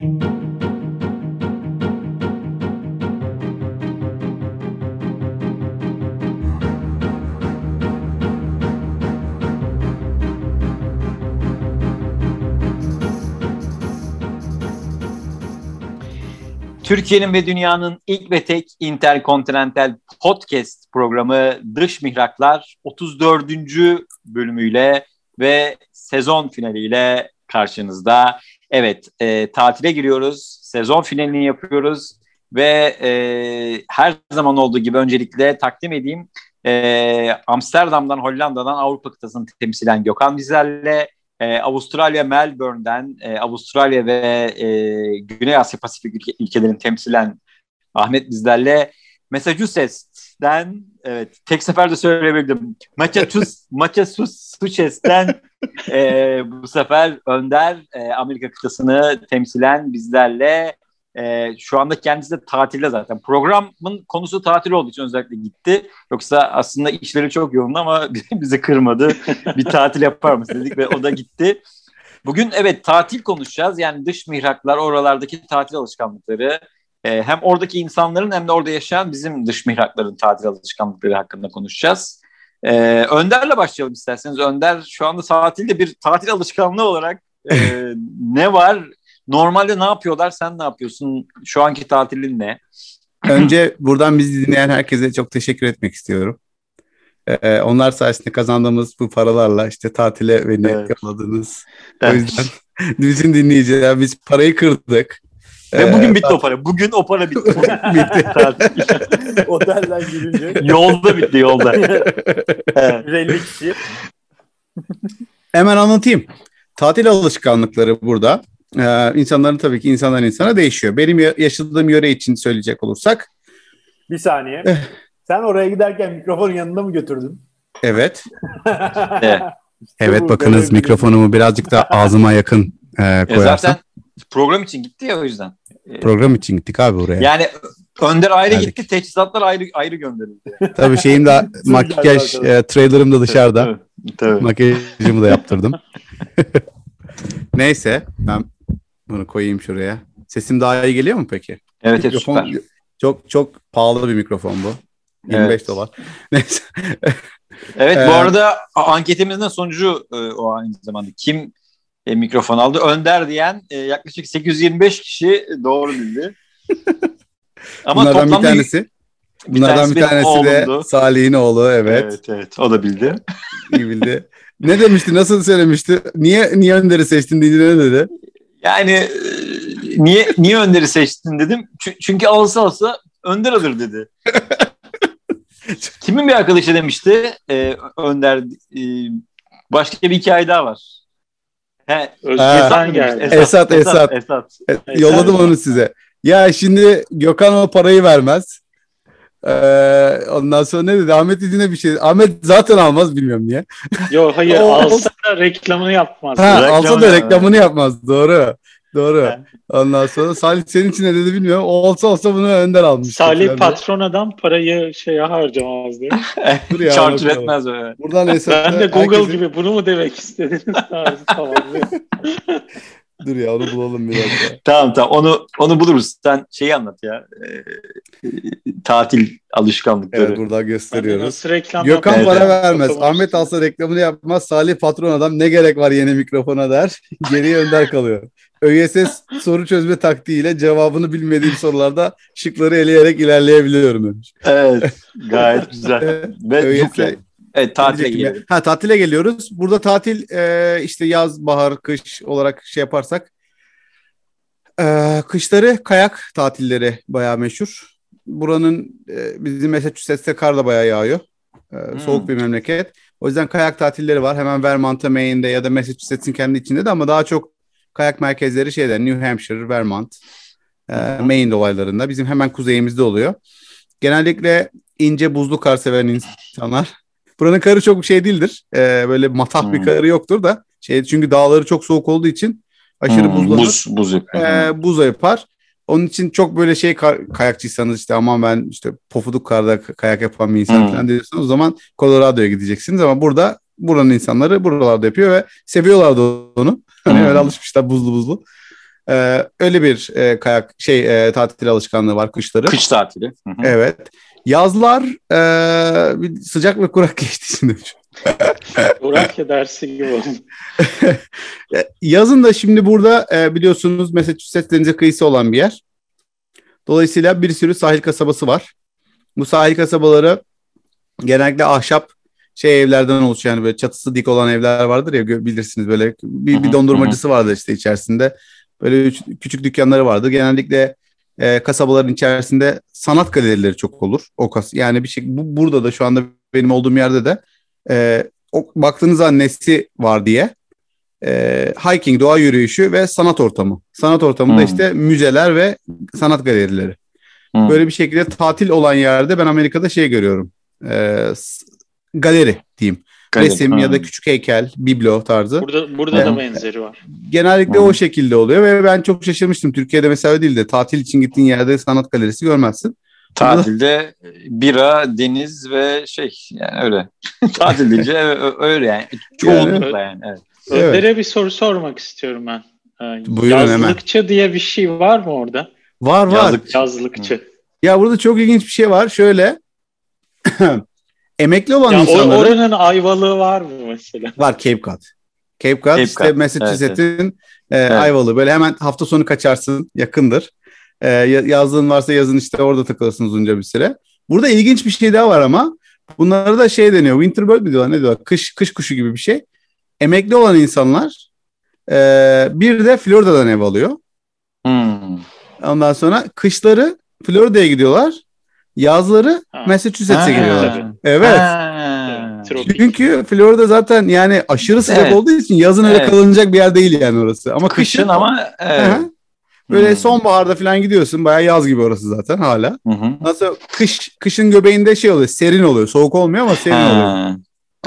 Türkiye'nin ve dünyanın ilk ve tek interkontinental podcast programı Dış Mihraklar 34. bölümüyle ve sezon finaliyle karşınızda. Evet, e, tatile giriyoruz, sezon finalini yapıyoruz ve e, her zaman olduğu gibi öncelikle takdim edeyim. E, Amsterdam'dan, Hollanda'dan Avrupa kıtasını temsilen Gökhan bizlerle, e, Avustralya Melbourne'den, e, Avustralya ve e, Güney Asya Pasifik ülke, ülkelerini temsilen Ahmet bizlerle, Massachusetts'ten, evet tek seferde söyleyebildim, Massachusetts, Massachusetts'ten e, bu sefer Önder e, Amerika kıtasını temsilen bizlerle e, şu anda kendisi de tatilde zaten. Programın konusu tatil olduğu için özellikle gitti. Yoksa aslında işleri çok yoğundu ama bizi kırmadı. bir tatil yapar mısın dedik ve o da gitti. Bugün evet tatil konuşacağız. Yani dış mihraklar, oralardaki tatil alışkanlıkları. E, hem oradaki insanların hem de orada yaşayan bizim dış mihrakların tatil alışkanlıkları hakkında konuşacağız. E, Önder'le başlayalım isterseniz. Önder şu anda tatilde bir tatil alışkanlığı olarak e, ne var? Normalde ne yapıyorlar? Sen ne yapıyorsun? Şu anki tatilin ne? Önce buradan bizi dinleyen herkese çok teşekkür etmek istiyorum. Ee, onlar sayesinde kazandığımız bu paralarla işte tatile beni evet. yolladınız. Evet. O yüzden bütün dinleyiciler biz parayı kırdık. Ve ee, bugün bitti o para. Bugün o para bitti. bitti. Otelden girince. Yolda bitti yolda. evet. 150 kişi. Hemen anlatayım. Tatil alışkanlıkları burada. Ee, insanların tabii ki insandan insana değişiyor. Benim yaşadığım yöre için söyleyecek olursak. Bir saniye. Eh. Sen oraya giderken mikrofonun yanında mı götürdün? Evet. evet. evet bakınız mikrofonumu birazcık da ağzıma yakın e koyarsam. E zaten program için gitti ya o yüzden. Program için gittik abi oraya. Yani Önder ayrı Geldik. gitti, teçhizatlar ayrı ayrı gönderildi. Tabii şeyim de makyaj e, trailerım da dışarıda. Tabii, tabii. Makyajımı da yaptırdım. Neyse ben bunu koyayım şuraya. Sesim daha iyi geliyor mu peki? Evet, mikrofon, evet süper. Çok çok pahalı bir mikrofon bu. 25 evet. dolar. Neyse. evet bu ee, arada anketimizin sonucu e, o aynı zamanda. Kim e, mikrofon aldı? Önder diyen e, yaklaşık 825 kişi doğru bildi. Ama Bunlardan bir tanesi. Bir bunlardan tanesi bir tanesi de Salih'in oğlu evet. Evet evet o da bildi. İyi bildi. Ne demişti? Nasıl söylemişti? Niye niye Önder'i seçtin diye ne dedi? Yani e, niye niye Önder'i seçtin dedim. Çünkü alsa alsa Önder alır dedi. Kimin bir arkadaşı demişti e, Önder e, başka bir hikaye daha var. He, Esat, Esat, Esat, Esat, Esat. Esat. Yolladım onu size. Ya şimdi Gökhan o parayı vermez. Ee, ondan sonra ne dedi? Ahmet dediğine bir şey. Ahmet zaten almaz bilmiyorum niye. Yok hayır o, alsa da reklamını yapmaz. Ha, reklamını alsa da reklamını yapmaz. Doğru. Doğru. Ondan sonra Salih senin için ne dedi bilmiyorum. O olsa olsa bunu önden almış. Salih yani. patronadan parayı şeye harcamaz diyor. Dur ya. Charge etmez öyle. Buradan Ben de Google herkese... gibi bunu mu demek istediniz? tamam. Dur ya onu bulalım biraz daha. tamam tamam onu onu buluruz. Sen şeyi anlat ya. E, tatil alışkanlıkları. Evet burada gösteriyoruz. Gökhan evet, para evet. vermez. Otomatik. Ahmet alsa reklamını yapmaz. Salih patron adam ne gerek var yeni mikrofona der. Geriye önder kalıyor. ÖYS soru çözme taktiğiyle cevabını bilmediğim sorularda şıkları eleyerek ilerleyebiliyorum demiş. Evet gayet güzel. Ve ÖYS, Evet tatile geliyoruz. Ha tatile geliyoruz. Burada tatil e, işte yaz, bahar, kış olarak şey yaparsak e, kışları kayak tatilleri bayağı meşhur. Buranın e, bizim Massachusetts'te kar da bayağı yağıyor. E, hmm. Soğuk bir memleket. O yüzden kayak tatilleri var. Hemen Vermont'ta, Maine'de ya da Massachusetts'in kendi içinde de ama daha çok kayak merkezleri şeyler New Hampshire, Vermont, e, Maine olaylarında. Bizim hemen kuzeyimizde oluyor. Genellikle ince buzlu kar seven insanlar Buranın karı çok şey değildir. Ee, böyle matah hmm. bir karı yoktur da. Şey, çünkü dağları çok soğuk olduğu için aşırı hmm, buzlanır. Buz, buz yapar. Ee, buz yapar. Onun için çok böyle şey kayakçıysanız işte aman ben işte pofuduk karda kayak yapan bir insan hmm. falan diyorsanız o zaman Colorado'ya gideceksiniz ama burada buranın insanları buralarda yapıyor ve seviyorlar da onu. Hani öyle alışmışlar buzlu buzlu. Ee, öyle bir e, kayak şey e, tatil alışkanlığı var kışları. Kış tatili. Hı hı. Evet. Yazlar e, bir sıcak ve kurak geçti şimdi. Burakya dersi gibi oldu. Yazın da şimdi burada e, biliyorsunuz Massachusetts denize kıyısı olan bir yer. Dolayısıyla bir sürü sahil kasabası var. Bu sahil kasabaları genellikle ahşap şey evlerden oluşuyor. Yani böyle çatısı dik olan evler vardır ya bilirsiniz böyle bir, bir dondurmacısı vardır işte içerisinde. Böyle üç- küçük dükkanları vardır. Genellikle e, kasabaların içerisinde sanat galerileri çok olur. O kas yani bir şey bu burada da şu anda benim olduğum yerde de e, o, baktığınız zaman nesi var diye e, hiking, doğa yürüyüşü ve sanat ortamı. Sanat ortamında Hmm. işte müzeler ve sanat galerileri. Hı. Böyle bir şekilde tatil olan yerde ben Amerika'da şey görüyorum. E, galeri diyeyim. Galeri. Resim Hı. ya da küçük heykel, biblo tarzı. Burada burada Evet. da benzeri var. Genellikle Hı. o şekilde oluyor ve ben çok şaşırmıştım. Türkiye'de mesela değil de tatil için gittiğin yerde sanat galerisi görmezsin. Tatilde bira, deniz ve şey yani öyle. Tatil deyince öyle yani. Çoğunlukla yani. Evet. Evet. Ömer'e bir soru sormak istiyorum ben. Ee, Buyurun hemen. Yazlıkça diye bir şey var mı orada? Var var. Yazlık. Yazlıkçı. Ya burada çok ilginç bir şey var. Şöyle emekli olan Ya insanların oranın ayvalığı var mı mesela? var Cape Cod. Cape Cod Cape işte Cod, Massachusetts'in e, Evet. Ayvalı. Böyle hemen hafta sonu kaçarsın yakındır. E, ya- yazlığın varsa yazın işte orada takılırsın uzunca bir süre. Burada ilginç bir şey daha var ama bunlara da şey deniyor. Winter bird mi diyorlar ne diyorlar? Kış, kış kuşu gibi bir şey. Emekli olan insanlar e, bir de Florida'dan ev alıyor. Hmm. Ondan sonra kışları Florida'ya gidiyorlar. Yazları Ha. Massachusetts'e Ha. gidiyorlar. Evet. Ha. Tropik. Çünkü Florida zaten yani aşırı sıcak Evet. olduğu için yazın öyle Evet. kalınacak bir yer değil yani orası. Ama Kışın kışın ama evet. böyle Hmm. sonbaharda falan gidiyorsun. Bayağı yaz gibi orası zaten hala. Hı hı. Nasıl kış kışın göbeğinde şey oluyor. Serin oluyor. Soğuk olmuyor ama serin oluyor.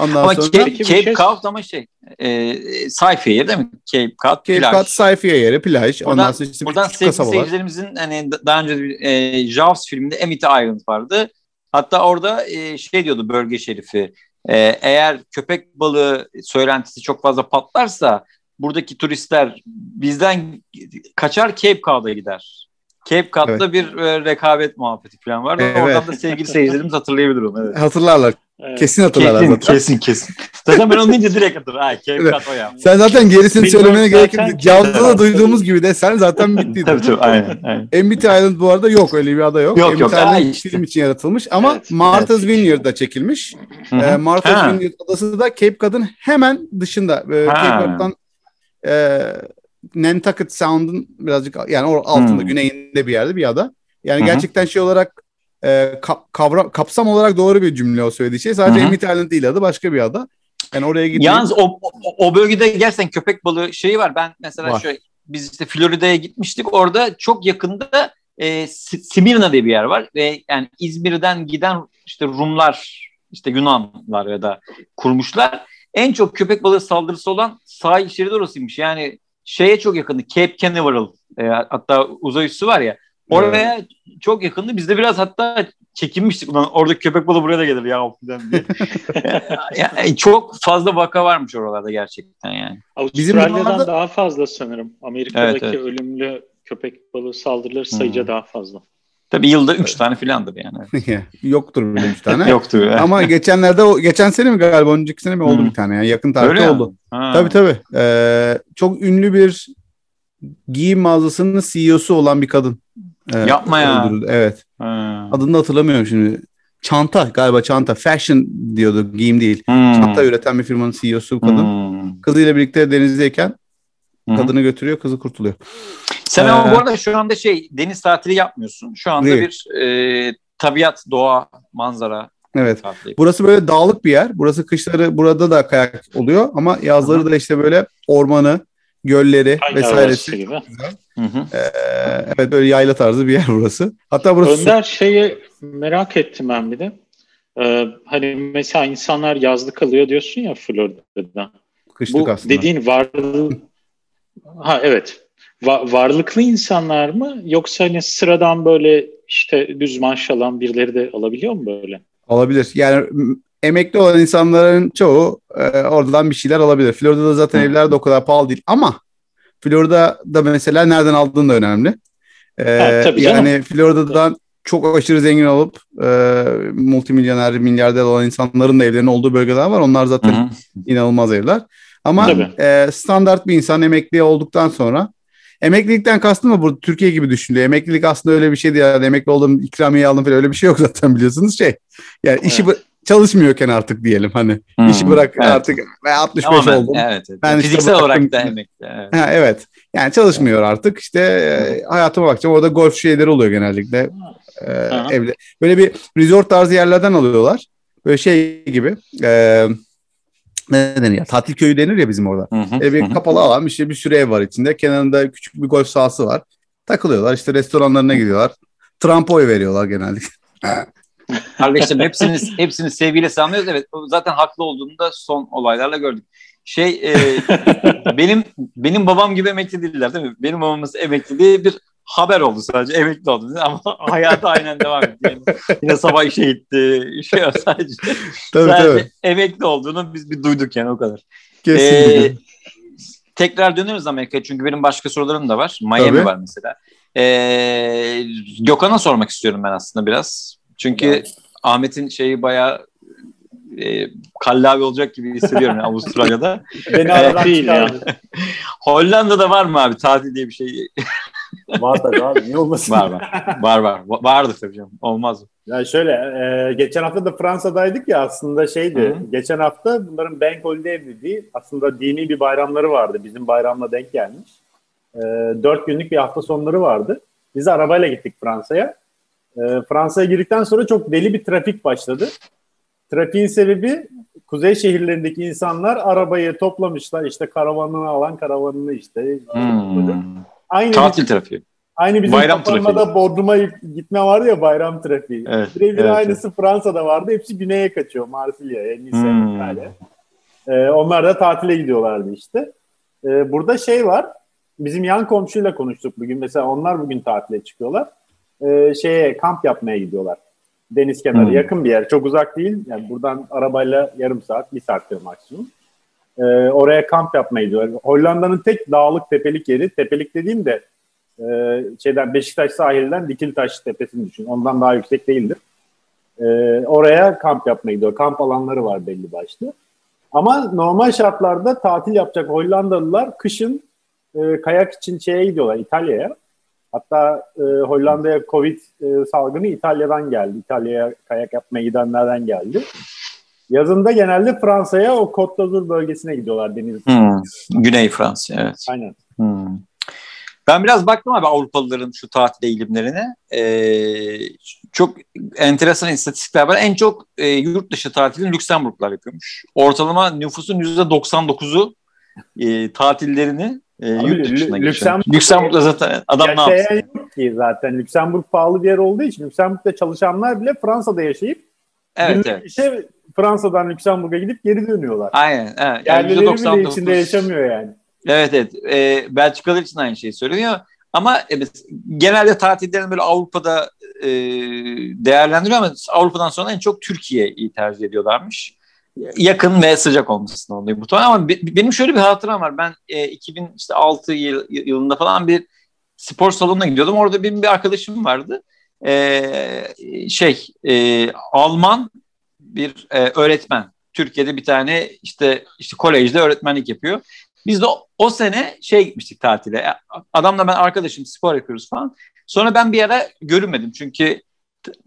Ondan Ama sonra Cape, Cape şey- Cod ama şey e, sayfiye değil mi? Cape Cod Cape plaj. Cod sayfiye yeri, plaj. Ondan Buradan, sonra işte bir buradan sevgili kasabalar. seyircilerimizin hani daha önce bir, e, Jaws filminde Emmett Island vardı. Hatta orada e, şey diyordu bölge şerifi. e, eğer köpek balığı söylentisi çok fazla patlarsa buradaki turistler bizden kaçar Cape Cod'a gider. Cape Cod'da bir e, rekabet muhabbeti falan var. Evet. Oradan da sevgili seyircilerimiz hatırlayabilir onu. Evet. Hatırlarlar. Evet. Kesin hatırlarlar Kesin, zaten. kesin kesin. Zaten ben onu deyince direkt hatırlar. Ha, Cape Evet. Cod o ya. Sen zaten gerisini Bilmiyorum, söylemene gerek yok. Cavda da duyduğumuz gibi de sen zaten bittiydin. Tabii tabii aynen. aynen. Emmett Island bu arada yok öyle bir ada yok. Yok, Emmett yok. Island işte. film için yaratılmış ama Evet, Martha's evet. Vineyard'da çekilmiş. Ee, Martha's Ha. Vineyard adası da Cape Cod'un hemen dışında. Ha. Cape Cod'dan e, Nantucket Sound'un birazcık yani altında Hmm. güneyinde bir yerde bir ada. Yani Hı hı. gerçekten şey olarak e, ka- kavram, kapsam olarak doğru bir cümle o söylediği şey. Sadece. Emmett Island değil adı başka bir ada. Yani oraya gideyim. Yalnız o, o, bölgede gerçekten köpek balığı şeyi var. Ben mesela Var. şöyle biz işte Florida'ya gitmiştik. Orada çok yakında e, Si- Simirna diye bir yer var ve yani İzmir'den giden işte Rumlar işte Yunanlar ya da kurmuşlar. En çok köpek balığı saldırısı olan sahil şeridi orasıymış. Yani şeye çok yakındı. Cape Canaveral e, hatta uzay üssü var ya. Oraya çok yakındı. Biz de biraz hatta çekinmiştik. Ulan orada köpek balığı buraya da gelir ya falan diye. yani çok fazla vaka varmış oralarda gerçekten yani. Bizim Avustralya'dan buralarda- daha fazla sanırım. Amerika'daki Evet, evet. ölümlü köpek balığı saldırıları sayıca Hmm. daha fazla. Tabii yılda 3 tane filandır yani. Yoktur bile bir tane. Yoktu. Ama geçenlerde o geçen sene mi galiba önceki sene mi oldu Hmm. bir tane yani yakın tarihte Öyle oldu. Ha. Tabii tabii. Ee, çok ünlü bir giyim mağazasının CEO'su olan bir kadın. Ee, Yapma ya. öldürüldü. Evet. Ha. Adını hatırlamıyorum şimdi. Çanta galiba çanta. Fashion diyordu. Giyim değil. Hmm. Çanta üreten bir firmanın CEO'su kadın. Hmm. Kızıyla birlikte denizdeyken Hı hı. kadını götürüyor. Kızı kurtuluyor. Sen Ee, ama bu arada şu anda şey deniz tatili yapmıyorsun. Şu anda Değil. bir e, tabiat, doğa, manzara Evet. Burası böyle dağlık bir yer. Burası kışları burada da kayak oluyor ama yazları da işte böyle ormanı, gölleri Aynı vesairesi. gibi. Hı hı. Ee, evet böyle yayla tarzı bir yer burası. Hatta burası Önder şeyi merak ettim ben bir de. Ee, hani mesela insanlar yazlık kalıyor diyorsun ya Florida'da. kışlık Bu aslında. dediğin varlık ha evet. Va- varlıklı insanlar mı yoksa hani sıradan böyle işte düz maaş alan birileri de alabiliyor mu böyle? Olabilir. Yani emekli olan insanların çoğu e, oradan bir şeyler alabilir. Florida'da zaten evler de o kadar pahalı değil ama Florida'da mesela nereden aldığın da önemli. Ee, Ha, tabii canım. yani Florida'dan çok aşırı zengin olup e, multimilyoner, milyarder olan insanların da evlerinin olduğu bölgeler var. Onlar zaten Hı hı. inanılmaz evler. Ama Tabii. e, standart bir insan emekli olduktan sonra emeklilikten kastım mı burada Türkiye gibi düşünülüyor. Emeklilik aslında öyle bir şey değil. Yani emekli oldum, ikramiye aldım falan öyle bir şey yok zaten biliyorsunuz şey. Yani işi bı- çalışmıyorken artık diyelim hani Hı. işi bırak Evet. artık ve 65 Tamamen, oldum. Evet, evet. Ben işte Fiziksel bıraktım olarak da emekli. Evet. Ha, evet. Yani çalışmıyor artık. İşte e, hayatıma bakacağım. Orada golf şeyleri oluyor genellikle. E, evde. Böyle bir resort tarzı yerlerden alıyorlar. Böyle şey gibi. E, ne denir ya? Tatil köyü denir ya bizim orada. Hı hı, E, bir hı kapalı alan işte bir sürü ev var içinde. Kenarında küçük bir golf sahası var. Takılıyorlar işte restoranlarına gidiyorlar. Trump oy veriyorlar genellikle. Kardeşlerim hepsini, hepsini sevgiyle selamlıyoruz. Evet zaten haklı olduğunu da son olaylarla gördük. Şey e, benim benim babam gibi emekli değiller değil mi? Benim babamız emekli diye bir haber oldu sadece emekli oldu ama hayatı aynen devam etti. Yani yine sabah işe gitti. Şey sadece Tabii sadece tabii. emekli olduğunu biz bir duyduk yani o kadar. Kesinlikle. Ee, tekrar döneriz Amerika'ya çünkü benim başka sorularım da var. Miami Tabii. var mesela. Ee, Gökhan'a sormak istiyorum ben aslında biraz. Çünkü Ahmet'in şeyi bayağı e, kallavi olacak gibi hissediyorum yani Avustralya'da. Beni aradan değil ya. çıkardı. Hollanda'da var mı abi tatil diye bir şey? Var tabii abi. Niye olmasın? Var var. Var var. Va- Vardır tabii canım. Olmaz mı? Ya şöyle, e, geçen hafta da Fransa'daydık ya aslında şeydi. Hı. Geçen hafta bunların Bank Holiday dediği aslında dini bir bayramları vardı. Bizim bayramla denk gelmiş. E, dört günlük bir hafta sonları vardı. Biz arabayla gittik Fransa'ya. E, Fransa'ya girdikten sonra çok deli bir trafik başladı. Trafiğin sebebi kuzey şehirlerindeki insanlar arabayı toplamışlar. İşte karavanını alan karavanını işte. Hmm. Aynı Tatil trafiği. Aynı bizim Bayram trafiği. Bodrum'a gitme vardı ya bayram trafiği. Evet, Birebir evet, aynısı Fransa'da vardı. Hepsi güneye kaçıyor. Marsilya'ya, Nice, Hmm. İtalya. Ee, onlar da tatile gidiyorlardı işte. Ee, burada şey var. Bizim yan komşuyla konuştuk bugün. Mesela onlar bugün tatile çıkıyorlar. Ee, şeye kamp yapmaya gidiyorlar. Deniz kenarı. Hmm. Yakın bir yer. Çok uzak değil. Yani buradan arabayla yarım saat, bir saat diyor maksimum. Ee, oraya kamp yapmaya gidiyorlar. Hollanda'nın tek dağlık tepelik yeri. Tepelik dediğim de e, şeyden Beşiktaş sahilinden Dikiltaş tepesini düşün. Ondan daha yüksek değildir. E, oraya kamp yapmaya gidiyor. Kamp alanları var belli başlı. Ama normal şartlarda tatil yapacak Hollandalılar kışın e, kayak için şeye gidiyorlar İtalya'ya. Hatta e, Hollanda'ya Covid e, salgını İtalya'dan geldi. İtalya'ya kayak yapmaya gidenlerden geldi. Yazında genelde Fransa'ya o Côte d'Azur bölgesine gidiyorlar deniz. Hmm. Güney Fransa evet. Aynen. Hmm. Ben biraz baktım abi Avrupalıların şu tatil eğilimlerine. Ee, çok enteresan istatistikler var. En çok e, yurt dışı tatilini Lüksemburglar yapıyormuş. Ortalama nüfusun %99'u e, tatillerini e, Abi, yurt geçiyor. Lüksemburg- Lüksemburg'da zaten adam ne Yaşayan yapsın? yok ki zaten. Lüksemburg pahalı bir yer olduğu için Lüksemburg'da çalışanlar bile Fransa'da yaşayıp Evet, evet. işe Fransa'dan Lüksemburg'a gidip geri dönüyorlar. Aynen. evet. Yani Yerlileri bile %99 içinde yaşamıyor yani. Evet evet. E, Belçikalılar için aynı şeyi söyleniyor. Ama evet, genelde tatillerini böyle Avrupa'da e, değerlendiriyor ama Avrupa'dan sonra en çok Türkiye'yi tercih ediyorlarmış. Yakın ve sıcak olmasından dolayı muhtemelen ama be- benim şöyle bir hatıram var. Ben e, 2006 yıl, yılında falan bir spor salonuna gidiyordum. Orada benim bir arkadaşım vardı. E, şey e, Alman bir e, öğretmen. Türkiye'de bir tane işte işte kolejde öğretmenlik yapıyor. Biz de o, o sene şey gitmiştik tatile. Adamla ben arkadaşım spor yapıyoruz falan. Sonra ben bir ara görünmedim çünkü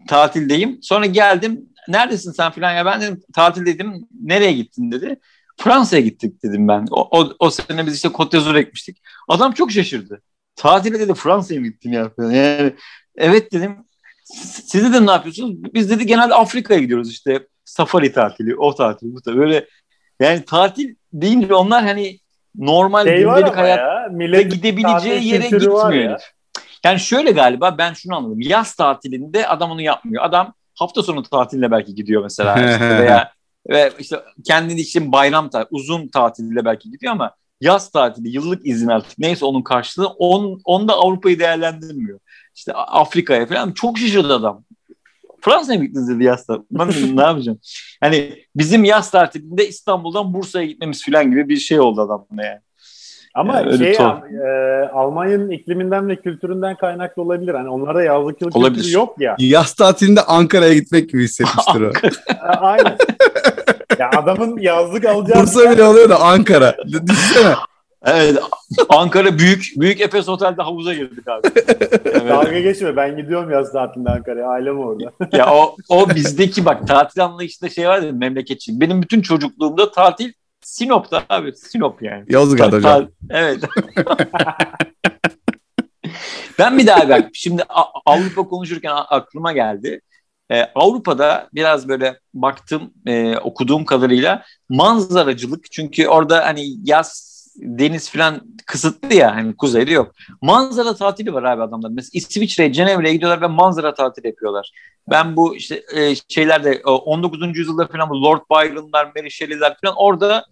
tatildeyim. Sonra geldim. Neredesin sen falan ya ben dedim tatildeydim. Nereye gittin dedi. Fransa'ya gittik dedim ben. O, o, o sene biz işte Côte d'Azur'a gitmiştik. Adam çok şaşırdı. Tatile dedi Fransa'ya mı gittin ya? Yani, evet dedim. "S- Siz dedim ne yapıyorsunuz? Biz dedi genelde Afrika'ya gidiyoruz işte. Safari tatili, o tatil, bu tatil. Böyle yani tatil deyince onlar hani normal Şey gündelik ama hayat ya. ve Millet gidebileceği tatil yere gitmiyor. ya. Yani şöyle galiba ben şunu anladım. Yaz tatilinde adam onu yapmıyor. Adam hafta sonu tatiline belki gidiyor mesela işte veya ve işte kendini için bayram tatil, uzun tatilde belki gidiyor ama yaz tatili, yıllık izin artık neyse onun karşılığı on, onda Avrupa'yı değerlendirmiyor. İşte Afrika'ya falan çok şaşırdı adam. Fransa'ya mı gittiniz dedi yaz tatili. Ben dedim, ne yapacağım? Hani bizim yaz tatilinde İstanbul'dan Bursa'ya gitmemiz falan gibi bir şey oldu adamla yani. Ama Yani şey e, Almanya'nın ikliminden ve kültüründen kaynaklı olabilir. Hani onlarda yazlık Olabilir. kültürü yok ya. Yaz tatilinde Ankara'ya gitmek gibi hissetmiştir o. Aynen. ya adamın yazlık alacağı Bursa bile oluyor da Ankara. Düşünsene. Evet. Ankara büyük büyük Efes Otel'de havuza girdik abi. dalga Evet. geçme. Ben gidiyorum yaz tatilinde Ankara'ya. Ailem orada. ya o o bizdeki bak tatil anlayışında şey var ya memleketçi. Benim bütün çocukluğumda tatil Sinop'ta abi. Sinop yani. Yozgat hocam. Evet. ben bir daha bak şimdi Avrupa konuşurken aklıma geldi. Ee, Avrupa'da biraz böyle baktım e, okuduğum kadarıyla manzaracılık çünkü orada hani yaz deniz falan kısıtlı ya hani kuzeyde yok. Manzara tatili var abi adamlar. Mesela İsviçre'ye, Cenevre'ye gidiyorlar ve manzara tatili yapıyorlar. Ben bu işte e, şeylerde o 19. yüzyılda falan bu Lord Byron'lar, Mary Shelley'ler falan orada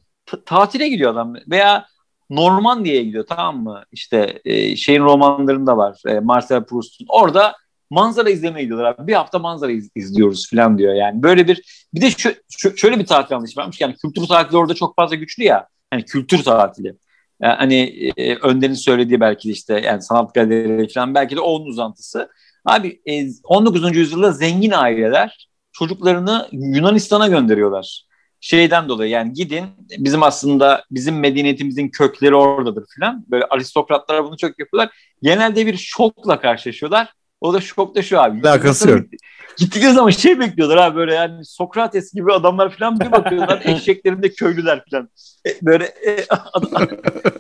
tatile gidiyor adam. Veya Normandiya'ya gidiyor tamam mı? İşte e, şeyin romanlarında var. E, Marcel Proust'un. Orada manzara izlemeye gidiyorlar abi. Bir hafta manzara iz- izliyoruz falan diyor yani. Böyle bir bir de şu, şu- şöyle bir tatil anlayışı varmış. Yani kültür tatili orada çok fazla güçlü ya. Hani kültür tatili. Yani hani e, Önder'in söylediği belki de işte yani sanat galerileri falan belki de onun uzantısı. Abi e, 19. yüzyılda zengin aileler çocuklarını Yunanistan'a gönderiyorlar. Şeyden dolayı yani gidin bizim aslında bizim medeniyetimizin kökleri oradadır falan. Böyle aristokratlar bunu çok yapıyorlar. Genelde bir şokla karşılaşıyorlar. O da şok da şu abi. Alakası yok. Gittikleri zaman şey bekliyorlar abi böyle yani Sokrates gibi adamlar falan bir bakıyorlar eşeklerinde köylüler falan. E, Böyle e, ad-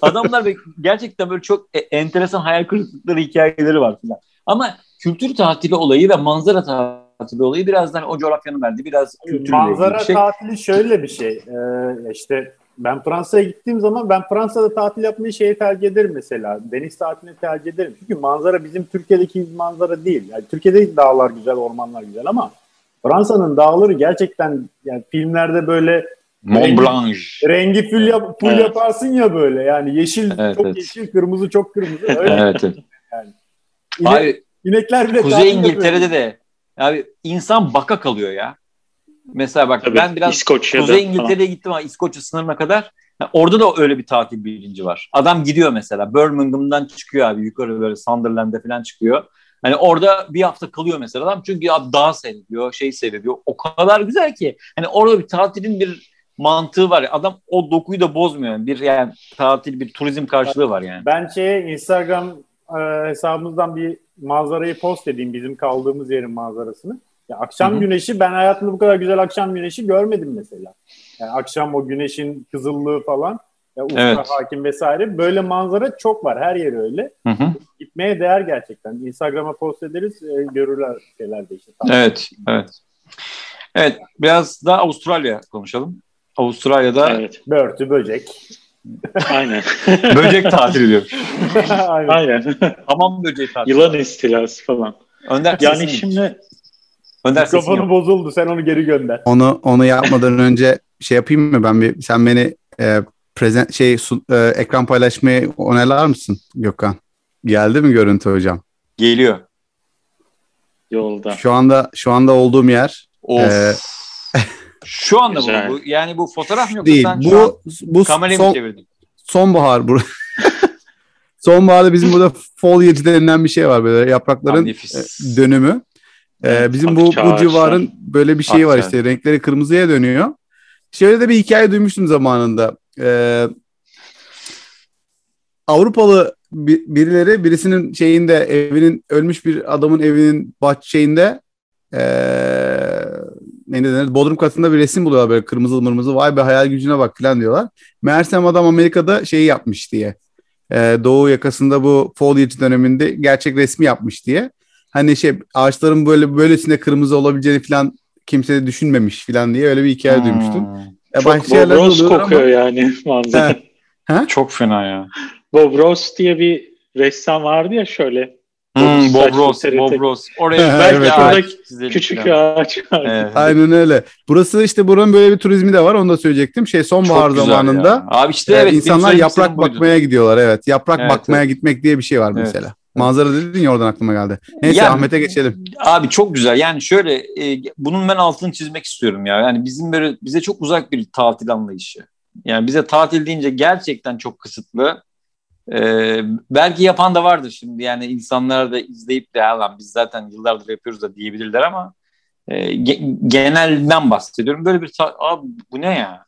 adamlar gerçekten böyle çok e, enteresan hayal kırıklıkları hikayeleri var falan. Ama kültür tatili olayı ve manzara tatili olayı birazdan o coğrafyanın verdiği biraz kültürle Manzara ilgili şey. tatili şöyle bir şey. Ee, işte ben Fransa'ya gittiğim zaman ben Fransa'da tatil yapmayı şeye tercih ederim mesela. Deniz tatilini tercih ederim. Çünkü manzara bizim Türkiye'deki manzara değil. Yani Türkiye'de dağlar güzel, ormanlar güzel ama Fransa'nın dağları gerçekten yani filmlerde böyle Mont Blanc. rengi full, yap, full Evet. yaparsın ya böyle. Yani yeşil Evet, çok evet. yeşil, kırmızı çok kırmızı. Öyle Evet, evet. İnek- Abi inekler bile Kuzey İngiltere'de yapıyor. de abi insan baka kalıyor ya. Mesela bak Tabii, ben biraz İskoçya'da Kuzey falan. İngiltere'ye gittim ama İskoçya sınırına kadar. Ha, Orada da öyle bir tatil bilinci var. Adam gidiyor mesela Birmingham'dan çıkıyor abi yukarı böyle Sunderland'e falan çıkıyor. Hani orada bir hafta kalıyor mesela adam çünkü abi dağ seyrediyor, şey seyrediyor. O kadar güzel ki. Hani orada bir tatilin bir mantığı var. Adam o dokuyu da bozmuyor. Bir yani tatil, bir turizm karşılığı var yani. Ben şeye Instagram e, hesabımızdan bir manzarayı post edeyim bizim kaldığımız yerin manzarasını. Ya akşam Hı hı. güneşi ben hayatımda bu kadar güzel akşam güneşi görmedim mesela. Yani akşam o güneşin kızıllığı falan ya ufka Evet. hakim vesaire böyle manzara çok var her yer öyle. Hı hı. Gitmeye değer gerçekten. Instagram'a post ederiz e, görürler şeylerde işte. Tamam. Evet, evet. Evet, biraz da Avustralya konuşalım. Avustralya'da Evet. Börtü, böcek. Aynen. böcek tatili diyor. Aynen. Aynen. Hamam böceği tatili. Yılan istilası falan. Önder Yani şimdi. Önder Mikrofonu bozuldu sen onu geri gönder. Onu onu yapmadan önce şey yapayım mı ben bir sen beni e, prezent şey su- e, ekran paylaşmayı onaylar mısın Gökhan? Geldi mi görüntü hocam? Geliyor. Yolda. Şu anda şu anda olduğum yer Of. Ee, şu anda Güzel. bu, bu. Yani bu fotoğraf mı yoksa değil. sen Bu bu kamerayı mı son, çevirdin? sonbahar bu. Sonbaharda bizim burada foliage denilen bir şey var böyle yaprakların Abi nefis. e, dönümü. E, Evet, bizim bu bu civarın böyle bir şeyi var işte renkleri kırmızıya dönüyor. Şöyle de bir hikaye duymuştum zamanında. E, Avrupalı bi- birileri birisinin şeyinde evinin ölmüş bir adamın evinin bahçeğinde eee ne denir bodrum katında bir resim buluyorlar böyle kırmızı mırmızı vay be hayal gücüne bak falan diyorlar. Meğersem adam Amerika'da şeyi yapmış diye Eee, doğu yakasında bu foliage döneminde gerçek resmi yapmış diye. Hani şey ağaçların böyle böylesine kırmızı olabileceğini falan kimse de düşünmemiş falan diye öyle bir hikaye Hmm. duymuştum. E, Çok Bob Ross oluyor ama- kokuyor yani manzara. He. Çok fena ya. Bob Ross diye bir ressam vardı ya şöyle. Hmm, Bob saçlı Ross, TRT. Bob Ross. Oraya Evet, belki evet. ağaç çizelim Küçük falan. ağaç var. Evet. Aynen öyle. Burası işte buranın böyle bir turizmi de var. Onu da söyleyecektim. Şey sonbahar zamanında ya. Abi işte e, evet. insanlar yaprak istediğim buydu. bakmaya gidiyorlar. Evet. Yaprak Evet, bakmaya gitmek diye bir şey var Evet. mesela. Manzara dedin ya oradan aklıma geldi. Neyse Yani- Ahmet'e geçelim. Abi çok güzel. Yani şöyle e, bunun ben altını çizmek istiyorum ya. Yani bizim böyle bize çok uzak bir tatil anlayışı. Yani bize tatil deyince gerçekten çok kısıtlı. Ee, belki yapan da vardır şimdi yani insanlar da izleyip de ya lan biz zaten yıllardır yapıyoruz da diyebilirler ama e, ge- genelden bahsediyorum. Böyle bir abi bu ne ya?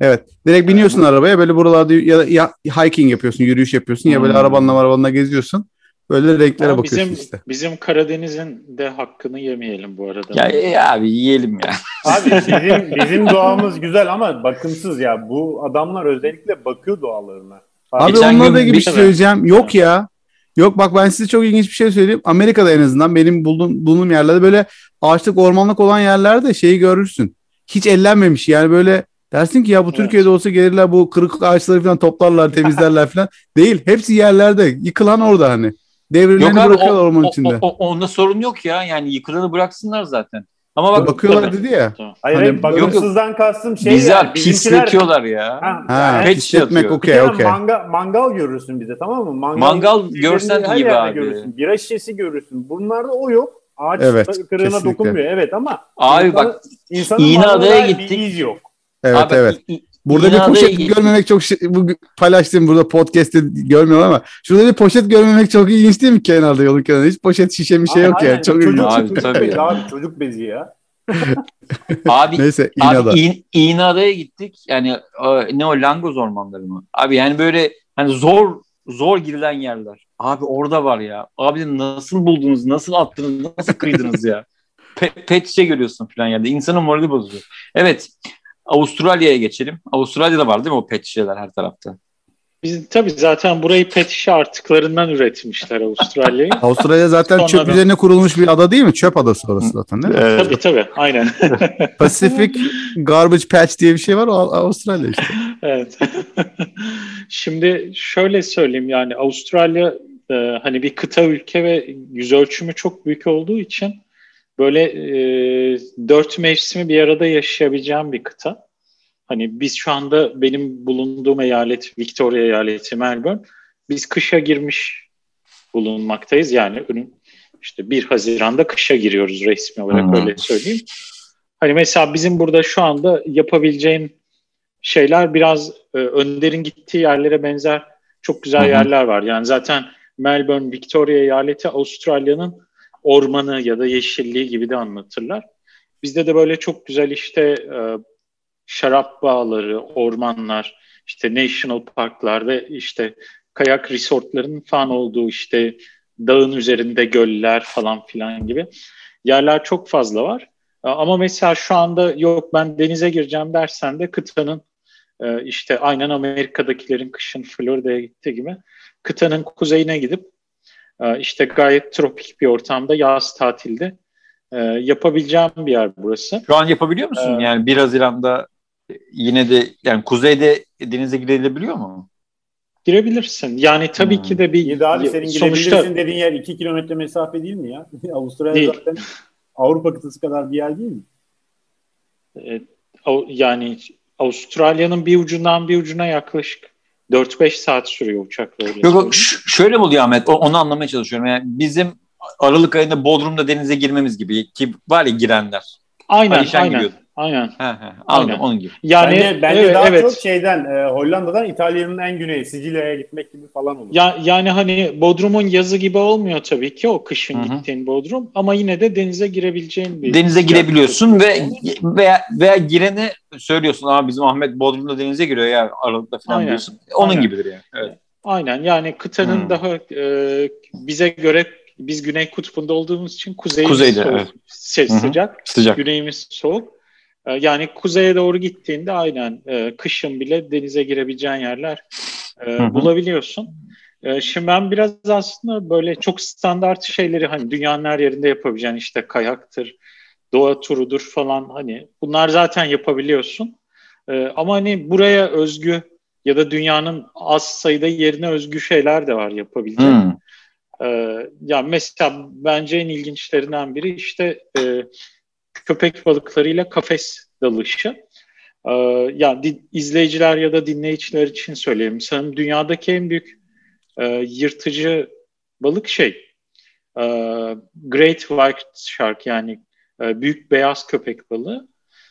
Evet. Direkt biniyorsun arabaya böyle buralarda ya, ya hiking yapıyorsun, yürüyüş yapıyorsun ya böyle Hmm. arabanla arabanla geziyorsun. Böyle renklere Ama bakıyorsun bizim, işte. bizim Karadeniz'in de hakkını yemeyelim bu arada. Ya, e, abi yiyelim ya. Abi bizim, bizim doğamız güzel ama bakımsız ya. Bu adamlar özellikle bakıyor doğalarına. Abi Geçen onunla da ilgili bir şey söyleyeceğim. Yok ya. Yok bak ben size çok ilginç bir şey söyleyeyim. Amerika'da en azından benim bulduğum, bulunduğum yerlerde böyle ağaçlık ormanlık olan yerlerde şeyi görürsün. Hiç ellenmemiş yani böyle dersin ki ya bu Evet. Türkiye'de olsa gelirler bu kırık ağaçları falan toplarlar temizlerler falan. Değil. Hepsi yerlerde. Yıkılan orada hani. Abi bırakıyorlar o, ormanın o, içinde. o, o- onda sorun yok ya. Yani yıkılanı bıraksınlar zaten. Ama bak Bakıyorlar tabii, dedi ya. Hayır Hani- hayır, bakımsızdan kastım şey bizi yani, pisletiyorlar ya. Ha, Ha, yani pisletmek bir okey okey. manga- mangal görürsün bize tamam mı? Mangal, Mangal görsen iyi be abi. Görürsün. Bira şişesi görürsün. Bunlarda o yok. Ağaç Evet, kırığına kesinlikle. dokunmuyor. Evet ama Abi insanın- bak insanın İğneada'ya varlığına gittik. Bir iz yok. Evet abi, evet. i- i- Burada bir İğneada'ya poşet gittik. görmemek çok şey, bu paylaştığım burada podcast'te görmüyorum ama şurada bir poşet görmemek çok ilginç değil mi kenarda yolun kenarında? Hiç poşet şişe bir şey yok ya. aynen, Çok çocuk, ilginç. Abi, tabii bezi ya. abi çocuk bezi ya. Abi Neyse İğneada. Abi İğ- İğneada'ya gittik. Yani e, ne o Langoz ormanları mı? Abi yani böyle hani zor zor girilen yerler. Abi orada var ya. Abi nasıl buldunuz? Nasıl attınız? Nasıl kıydınız ya? Pe- pet şişe görüyorsun falan yerde. İnsanın morali bozuyor. Evet. Avustralya'ya geçelim. Avustralya'da var değil mi o pet şişeler her tarafta? Biz tabii zaten burayı pet şişe artıklarından üretmişler Avustralya'yı. Avustralya zaten çöp Sonradan- üzerine kurulmuş bir ada değil mi? Çöp adası orası zaten değil mi? tabii tabii aynen. Pacific Garbage Patch diye bir şey var o Avustralya işte. Evet. Şimdi şöyle söyleyeyim yani Avustralya e, hani bir kıta ülke ve yüz ölçümü çok büyük olduğu için böyle e, dört mevsimi bir arada yaşayabileceğim bir kıta. Hani biz şu anda benim bulunduğum eyalet Victoria eyaleti Melbourne. Biz kışa girmiş bulunmaktayız. Yani önüm işte 1 Haziran'da kışa giriyoruz resmi olarak Hmm. öyle söyleyeyim. Hani mesela bizim burada şu anda yapabileceğin şeyler biraz e, Önder'in gittiği yerlere benzer çok güzel hı. yerler var. Yani zaten Melbourne, Victoria eyaleti Avustralya'nın ormanı ya da yeşilliği gibi de anlatırlar. Bizde de böyle çok güzel işte e, şarap bağları, ormanlar, işte national parklar ve işte kayak resortların falan olduğu işte dağın üzerinde göller falan filan gibi yerler çok fazla var. Ama mesela şu anda yok ben denize gireceğim dersen de kıtanın e, işte aynen Amerika'dakilerin kışın Florida'ya gittiği gibi kıtanın kuzeyine gidip e, işte gayet tropik bir ortamda yaz tatilde e, yapabileceğim bir yer burası. Şu an yapabiliyor musun? Ee, yani 1 Haziran'da yine de yani kuzeyde denize girebiliyor mu? Girebilirsin. Yani tabii Hmm. ki de bir İyi de abi senin sonuçta gidebilirsin dediğin yer 2 kilometre mesafe değil mi ya? Avustralya Değil. zaten Avrupa kıtası kadar bir yer değil mi? e, yani Avustralya'nın bir ucundan bir ucuna yaklaşık 4-5 saat sürüyor uçakla öyle Yok şöyle mi oluyor Ahmet? Onu anlamaya çalışıyorum. Yani bizim Aralık ayında Bodrum'da denize girmemiz gibi ki var ya girenler. Aynen, Alişan aynen, giriyordu. Aynen. He he. Anladım Aynen. onun gibi. Yani bence bence evet, daha evet. çok şeyden e, Hollanda'dan İtalya'nın en güneyi Sicilya'ya gitmek gibi falan olur. Ya, yani hani Bodrum'un yazı gibi olmuyor tabii ki o kışın Hı hı. gittiğin Bodrum ama yine de denize girebileceğin bir Denize girebiliyorsun ve veya veya girene söylüyorsun ama bizim Ahmet Bodrum'da denize giriyor ya Aralık'ta falan Aynen. diyorsun. Onun Aynen. gibidir yani. Evet. Aynen yani kıtanın Hmm. daha e, bize göre biz Güney Kutbu'nda olduğumuz için kuzeyimiz Kuzeyde, soğuk, evet. se- Hı hı. sıcak, Sıcak. güneyimiz soğuk. E, yani kuzeye doğru gittiğinde aynen e, kışın bile denize girebileceğin yerler e, Hı hı. bulabiliyorsun. E, şimdi ben biraz aslında böyle çok standart şeyleri hani dünyanın her yerinde yapabileceğin işte kayaktır, doğa turudur falan hani bunlar zaten yapabiliyorsun. E, ama hani buraya özgü ya da dünyanın az sayıda yerine özgü şeyler de var yapabileceğin. Hmm. Ee, ya mesela bence en ilginçlerinden biri işte e, köpek balıklarıyla kafes dalışı. Ee, ya di- izleyiciler ya da dinleyiciler için söyleyeyim. Sanırım dünyadaki en büyük e, yırtıcı balık şey e, Great White Shark yani e, büyük beyaz köpek balığı.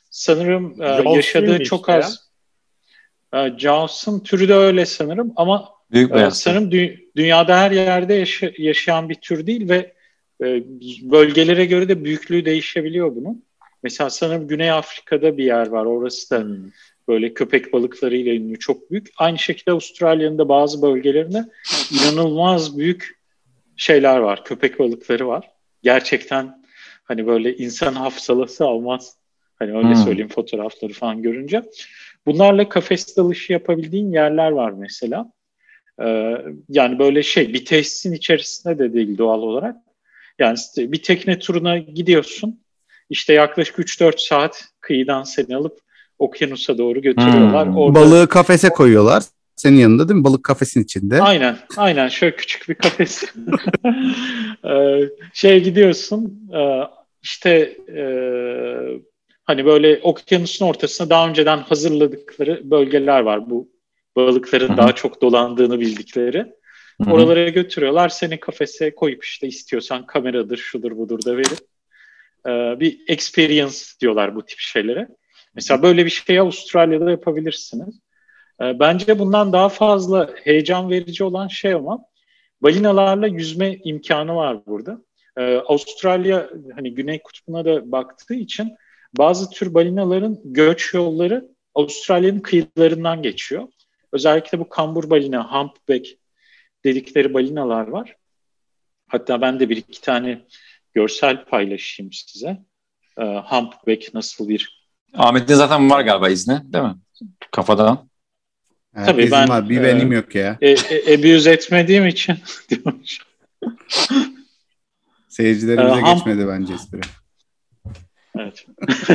Sanırım e, Jaws yaşadığı çok işte az. E, Jaws'ın türü de öyle sanırım ama Büyük beyaz. sanırım dü- dünyada her yerde yaşa- yaşayan bir tür değil ve e, bölgelere göre de büyüklüğü değişebiliyor bunun. Mesela sanırım Güney Afrika'da bir yer var. Orası da Hmm. böyle köpek balıklarıyla ünlü çok büyük. Aynı şekilde Avustralya'nın da bazı bölgelerinde inanılmaz büyük şeyler var. Köpek balıkları var. Gerçekten hani böyle insan hafsalası almaz. Hani öyle Hmm. söyleyeyim fotoğrafları falan görünce. Bunlarla kafes dalışı yapabildiğin yerler var mesela. Ee, yani böyle şey bir tesisin içerisinde de değil doğal olarak. Yani işte bir tekne turuna gidiyorsun. İşte yaklaşık 3-4 saat kıyıdan seni alıp okyanusa doğru götürüyorlar. Hmm. Orada- Balığı kafese koyuyorlar. Senin yanında değil mi? Balık kafesin içinde. Aynen, aynen. Şöyle küçük bir kafes. Ee, şeye gidiyorsun, e, işte e, hani böyle okyanusun ortasına daha önceden hazırladıkları bölgeler var. Bu balıkların daha çok dolandığını bildikleri. Hı hı. Oralara götürüyorlar. Seni kafese koyup işte istiyorsan kameradır, şudur budur da verip e, bir experience diyorlar bu tip şeylere. Mesela böyle bir şeyi Avustralya'da yapabilirsiniz. E, bence bundan daha fazla heyecan verici olan şey ama balinalarla yüzme imkanı var burada. E, Avustralya hani Güney Kutbu'na da baktığı için bazı tür balinaların göç yolları Avustralya'nın kıyılarından geçiyor. Özellikle bu kambur balina, humpback dedikleri balinalar var. Hatta ben de bir iki tane görsel paylaşayım size. E, humpback nasıl bir Ahmet'in zaten var galiba izni değil mi? Kafadan. Herkesin Tabii ben, var. Bir e, benim yok ya. e, e, abuse etmediğim için. Seyircilerimize e, geçmedi bence espri. Evet.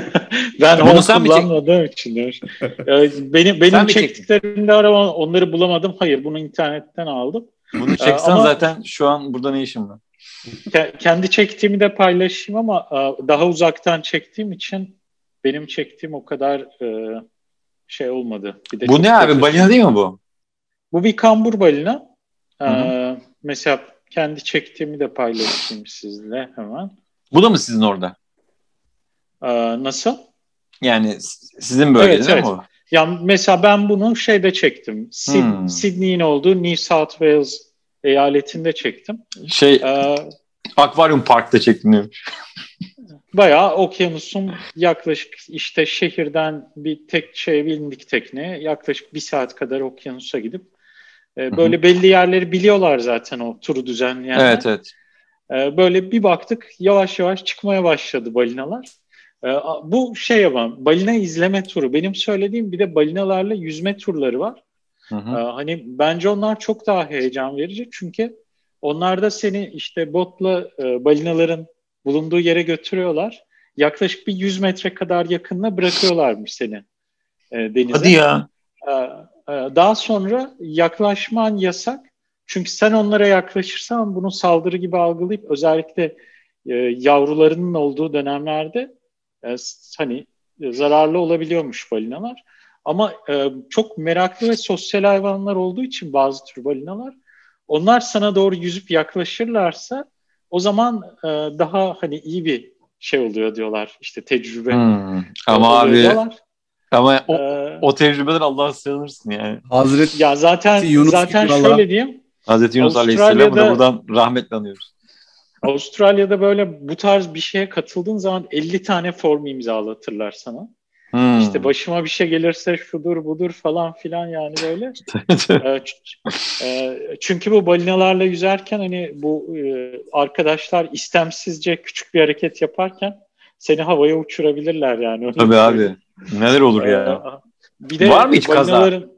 ben Bunu onu sen mi çek- kullanmadığım için demiş. Ee, benim Sen benim çektin? çektiklerimde arama onları bulamadım. Hayır bunu internetten aldım. Bunu çeksen ama- zaten şu an burada ne işim var? Ke- kendi çektiğimi de paylaşayım ama e, daha uzaktan çektiğim için benim çektiğim o kadar e, şey olmadı. Bir de Bu ne abi? Balina değil mi bu? Bu bir kambur balina. Ee, Hı mesela kendi çektiğimi de paylaşayım sizle hemen. Bu da mı sizin orada? Ee, nasıl? Yani sizin bölgede Evet, değil evet. mi o? Ya mesela ben bunu şeyde çektim. Sid- Hmm. Sydney'in olduğu New South Wales eyaletinde çektim. Şey Ee, akvaryum parkta çektim diyormuş. bayağı okyanusun yaklaşık işte şehirden bir tek şeye bindik tekneye yaklaşık bir saat kadar okyanusa gidip e, böyle belli yerleri biliyorlar zaten o turu düzenleyenler. Evet evet. Ee, böyle bir baktık yavaş yavaş çıkmaya başladı balinalar. Ee, bu şey ama balina izleme turu. Benim söylediğim bir de balinalarla yüzme turları var. Hı Ee, hı. hani bence onlar çok daha heyecan verici çünkü onlar da seni işte botla e, balinaların bulunduğu yere götürüyorlar. Yaklaşık bir 100 metre kadar yakınına bırakıyorlarmış seni e, denize. Hadi ya. Ee, e, Daha sonra yaklaşman yasak. Çünkü sen onlara yaklaşırsan bunu saldırı gibi algılayıp özellikle e, yavrularının olduğu dönemlerde e, hani e, zararlı olabiliyormuş balinalar. Ama e, çok meraklı ve sosyal hayvanlar olduğu için bazı tür balinalar onlar sana doğru yüzüp yaklaşırlarsa o zaman e, daha hani iyi bir şey oluyor diyorlar. İşte tecrübe Hmm. Ama abi diyorlar. ama o, Ee, o tecrübeden Allah'a sığınırsın yani. Hazreti ya zaten Yunus zaten şöyle valla. diyeyim. Hazreti Yunus da buradan rahmetle anıyoruz. Avustralya'da böyle bu tarz bir şeye katıldığın zaman 50 tane form imzalatırlar sana. Hmm. İşte başıma bir şey gelirse şudur budur falan filan yani böyle. Ee, e, çünkü bu balinalarla yüzerken hani bu e, arkadaşlar istemsizce küçük bir hareket yaparken seni havaya uçurabilirler yani. Öyle Tabii abi. Neler olur Ee, ya. Bir de Var mı hiç kaza? balinaların-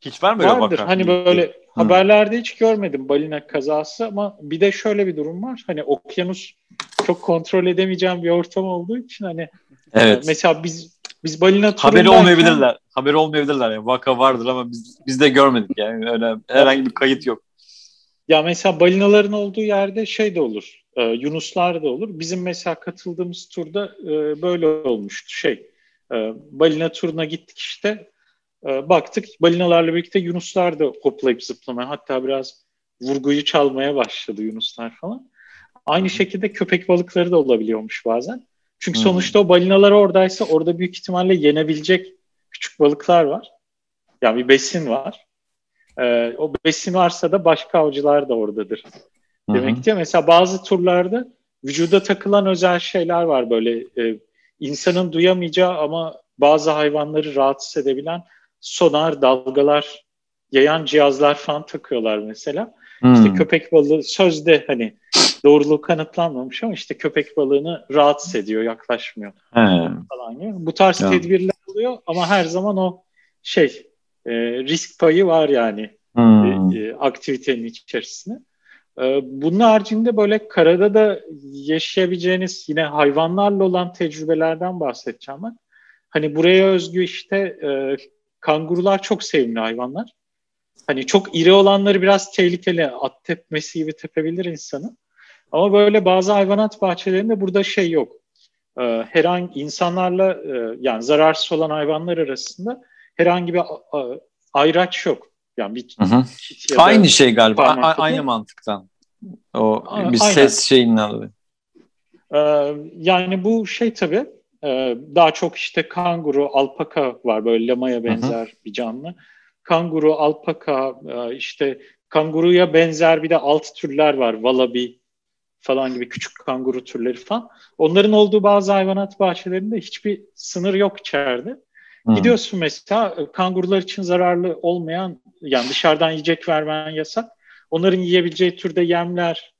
Hiç var mı öyle Vardır. vaka? Hani böyle Hı. haberlerde hiç görmedim balina kazası ama bir de şöyle bir durum var. Hani okyanus çok kontrol edemeyeceğim bir ortam olduğu için hani Evet. mesela biz biz balina Haberi turundayken- olmayabilirler. Haberi olmayabilirler. Yani vaka vardır ama biz biz de görmedik yani. Öyle herhangi bir kayıt yok. Ya mesela balinaların olduğu yerde şey de olur. e, yunuslar da olur. Bizim mesela katıldığımız turda e, böyle olmuştu şey. E, balina turuna gittik işte. E, baktık balinalarla birlikte yunuslar da hoplayıp zıplamaya hatta biraz vurguyu çalmaya başladı yunuslar falan. Aynı şekilde köpek balıkları da olabiliyormuş bazen. Çünkü Hmm. sonuçta o balinalar oradaysa orada büyük ihtimalle yenebilecek küçük balıklar var. Yani bir besin var. e, o besin varsa da başka avcılar da oradadır. Demek ki mesela bazı turlarda vücuda takılan özel şeyler var böyle e, insanın duyamayacağı ama bazı hayvanları rahatsız edebilen sonar, dalgalar yayan cihazlar falan takıyorlar mesela. Hmm. İşte köpek balığı sözde hani doğruluğu kanıtlanmamış ama işte köpek balığını rahatsız ediyor, yaklaşmıyor hmm. falan gibi. Bu tarz ya. tedbirler oluyor ama her zaman o şey e, risk payı var yani hmm. e, aktivitenin içerisinde. E, bunun haricinde böyle karada da yaşayabileceğiniz yine hayvanlarla olan tecrübelerden bahsedeceğim ben. Hani buraya özgü işte e, kangurular çok sevimli hayvanlar. Hani çok iri olanları biraz tehlikeli. At tepmesi gibi tepebilir insanı. Ama böyle bazı hayvanat bahçelerinde burada şey yok. Ee, herhangi insanlarla e, yani zararsız olan hayvanlar arasında herhangi bir ayraç yok. Yani bir hı hı. Aynı şey galiba. A- aynı mantıktan. O bir Aynen. ses şeyinin adı. Ee, yani bu şey tabii e, daha çok işte kanguru, alpaka var böyle lamaya benzer hı hı. bir canlı kanguru, alpaka, e, işte kanguruya benzer bir de alt türler var. Wallaby falan gibi küçük kanguru türleri falan. Onların olduğu bazı hayvanat bahçelerinde hiçbir sınır yok içeride. Hmm. Gidiyorsun mesela e, kangurular için zararlı olmayan yani dışarıdan yiyecek vermen yasak. Onların yiyebileceği türde yemler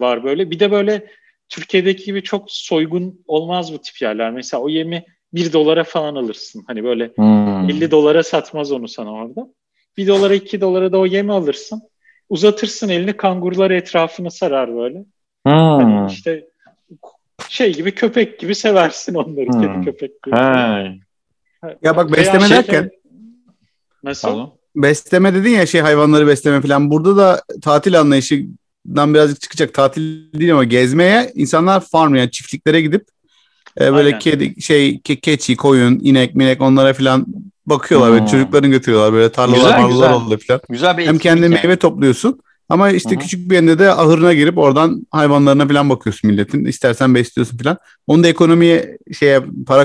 var böyle. Bir de böyle Türkiye'deki gibi çok soygun olmaz bu tip yerler. Mesela o yemi 1 dolara falan alırsın. Hani böyle hmm. 50 dolara satmaz onu sana orada. 1 dolara 2 dolara da o yemi alırsın. Uzatırsın elini kangurular etrafını sarar böyle. Hmm. Hani işte şey gibi köpek gibi seversin onları. Hmm. Kedi köpek gibi. Hey. Ya bak besleme şey, derken Nasıl? Besleme dedin ya şey hayvanları besleme falan. Burada da tatil anlayışından birazcık çıkacak. Tatil değil ama gezmeye insanlar farm yani çiftliklere gidip e, böyle Aynen. kedi şey ke, keçi, koyun, inek, minek onlara falan bakıyorlar. Hmm. Böyle çocuklarını götürüyorlar böyle tarlalar, güzel, oluyor falan. Güzel bir Hem kendi yani. meyve topluyorsun. Ama işte Hı-hı. küçük bir yerinde de ahırına girip oradan hayvanlarına falan bakıyorsun milletin. İstersen besliyorsun falan. Onu da ekonomiye şeye para